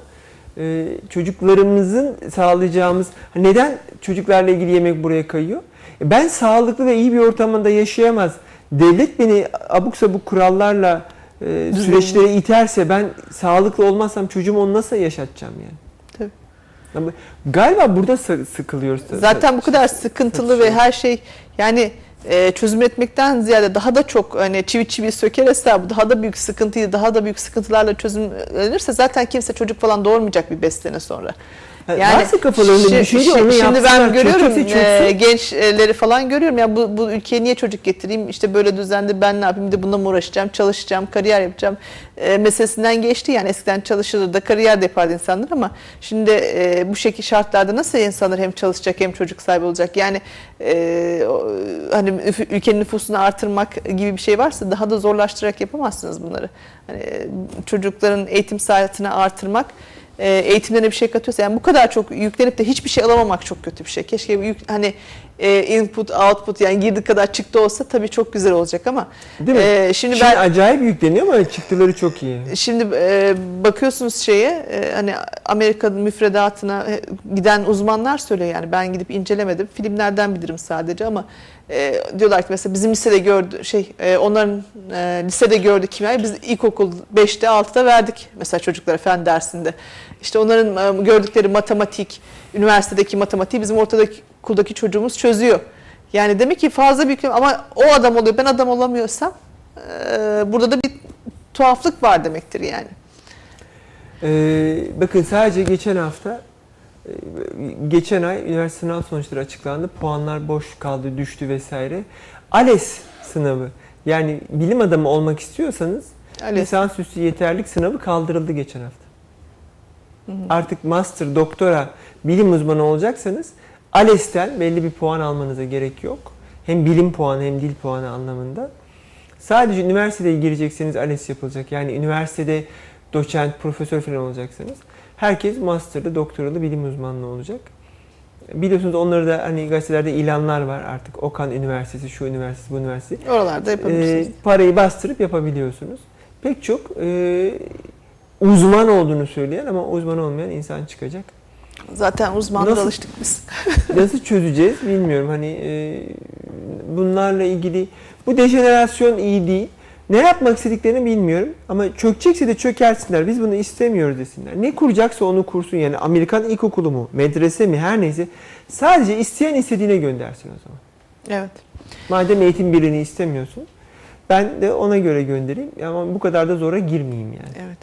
e, çocuklarımızın sağlayacağımız neden çocuklarla ilgili yemek buraya kayıyor? E, Ben sağlıklı ve iyi bir ortamda yaşayamaz. Devlet beni abuk sabuk kurallarla e, süreçlere iterse ben sağlıklı olmazsam çocuğumu onu nasıl yaşatacağım yani? Tabii. Galiba burada sı- sıkılıyoruz. Zaten bu kadar sıkıntılı ve her şey yani e, çözüm etmekten ziyade daha da çok hani çivi çivi söker hesabı daha da büyük sıkıntıyı daha da büyük sıkıntılarla çözümlenirse zaten kimse çocuk falan doğurmayacak bir beş sene sonra. Yani varsa kafalarında bir şi- şey de şi- onu Şimdi ben görüyorum e, gençleri falan görüyorum. Ya bu, bu ülkeye niye çocuk getireyim? İşte böyle düzende ben ne yapayım? Bir de bununla mı uğraşacağım? Çalışacağım kariyer yapacağım e, meselesinden geçti. Yani eskiden çalışırdı da kariyer de yapardı insanlar ama şimdi e, bu şekil şartlarda nasıl insanlar hem çalışacak hem çocuk sahibi olacak? Yani e, hani ülkenin nüfusunu artırmak gibi bir şey varsa daha da zorlaştırarak yapamazsınız bunları. Hani e, çocukların eğitim saatini artırmak e, eğitimlerine bir şey katıyorsa yani bu kadar çok yüklenip de hiçbir şey alamamak çok kötü bir şey. Keşke yük, hani e, input output yani girdi kadar çıktı olsa tabii çok güzel olacak ama Değil mi? e, şimdi Şimdi ben acayip yükleniyor ama çıktıları çok iyi. Şimdi e, bakıyorsunuz şeye e, hani Amerika'nın müfredatına e, giden uzmanlar söylüyor yani ben gidip incelemedim filmlerden bilirim sadece ama e, diyorlar ki mesela bizim lisede gördü şey e, onların e, lisede gördü kimyayı biz ilkokul 5'te 6'da verdik mesela çocuklara fen dersinde. İşte onların e, gördükleri matematik, üniversitedeki matematiği bizim ortadaki okuldaki çocuğumuz çözüyor. Yani demek ki fazla büyük ama o adam oluyor ben adam olamıyorsam e, burada da bir tuhaflık var demektir yani. Ee, bakın sadece geçen hafta geçen ay üniversite sınav sonuçları açıklandı. Puanlar boş kaldı, düştü vesaire. ALES sınavı yani bilim adamı olmak istiyorsanız ALES. lisansüstü yeterlik sınavı kaldırıldı geçen hafta. Artık master, doktora, bilim uzmanı olacaksanız ALES'ten belli bir puan almanıza gerek yok. Hem bilim puanı hem dil puanı anlamında. Sadece üniversiteye girecekseniz ALES yapılacak. Yani üniversitede doçent, profesör falan olacaksanız herkes master'lı, doktoralı bilim uzmanlığı olacak. Biliyorsunuz onları da hani gazetelerde ilanlar var artık. Okan Üniversitesi, şu üniversitesi, bu üniversitesi. Oralarda Ee, yapabilirsiniz. parayı bastırıp yapabiliyorsunuz. Pek çok e, uzman olduğunu söyleyen ama uzman olmayan insan çıkacak. Zaten uzmanlara nasıl- alıştık biz. [LAUGHS] Nasıl çözeceğiz bilmiyorum. Hani e, bunlarla ilgili bu dejenerasyon iyi değil. Ne yapmak istediklerini bilmiyorum ama çökecekse de çökersinler. Biz bunu istemiyoruz desinler. Ne kuracaksa onu kursun. Yani Amerikan ilkokulu mu, medrese mi her neyse. Sadece isteyen istediğine göndersin o zaman. Evet. Madem eğitim birliğini istemiyorsun ben de ona göre göndereyim. Ama bu kadar da zora girmeyeyim yani. Evet.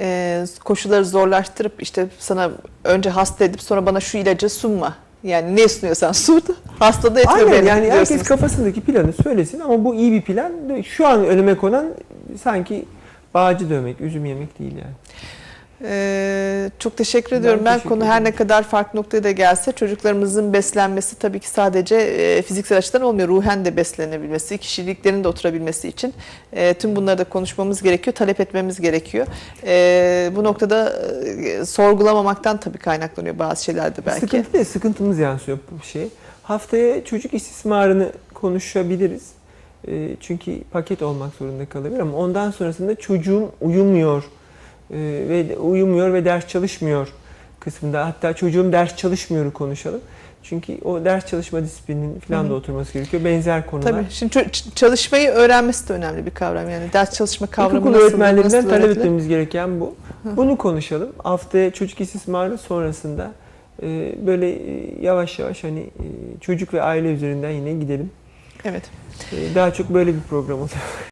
Ee, koşulları zorlaştırıp işte sana önce hasta edip sonra bana şu ilacı sunma. Yani ne sunuyorsan sun, hasta da etme Aynen beni yani herkes kafasındaki planı söylesin ama bu iyi bir plan. Şu an önüme konan sanki bağcı dövmek, üzüm yemek değil yani. Ee, çok teşekkür Ben ediyorum. Ben, teşekkür konu her ne kadar farklı noktaya da gelse çocuklarımızın beslenmesi tabii ki sadece e, fiziksel açıdan olmuyor. Ruhen de beslenebilmesi, kişiliklerinin de oturabilmesi için e, tüm bunları da konuşmamız gerekiyor, talep etmemiz gerekiyor. E, bu noktada e, sorgulamamaktan tabii kaynaklanıyor bazı şeyler de belki. Sıkıntı değil, sıkıntımız yansıyor bu şey. Haftaya çocuk istismarını konuşabiliriz. E, çünkü paket olmak zorunda kalabilir ama ondan sonrasında çocuğum uyumuyor ve uyumuyor ve ders çalışmıyor kısmında. Hatta çocuğum ders çalışmıyoru konuşalım. Çünkü o ders çalışma disiplinin falan da oturması gerekiyor. Benzer konular. Tabii. Şimdi çalışmayı öğrenmesi de önemli bir kavram. Yani ders çalışma kavramı İlkokul nasıl, öğretmenlerinden nasıl talep etmemiz gereken bu. Bunu konuşalım. Haftaya çocuk istismarı sonrasında e, böyle e, yavaş yavaş hani e, çocuk ve aile üzerinden yine gidelim. Evet. Daha çok böyle bir program olacak. [LAUGHS]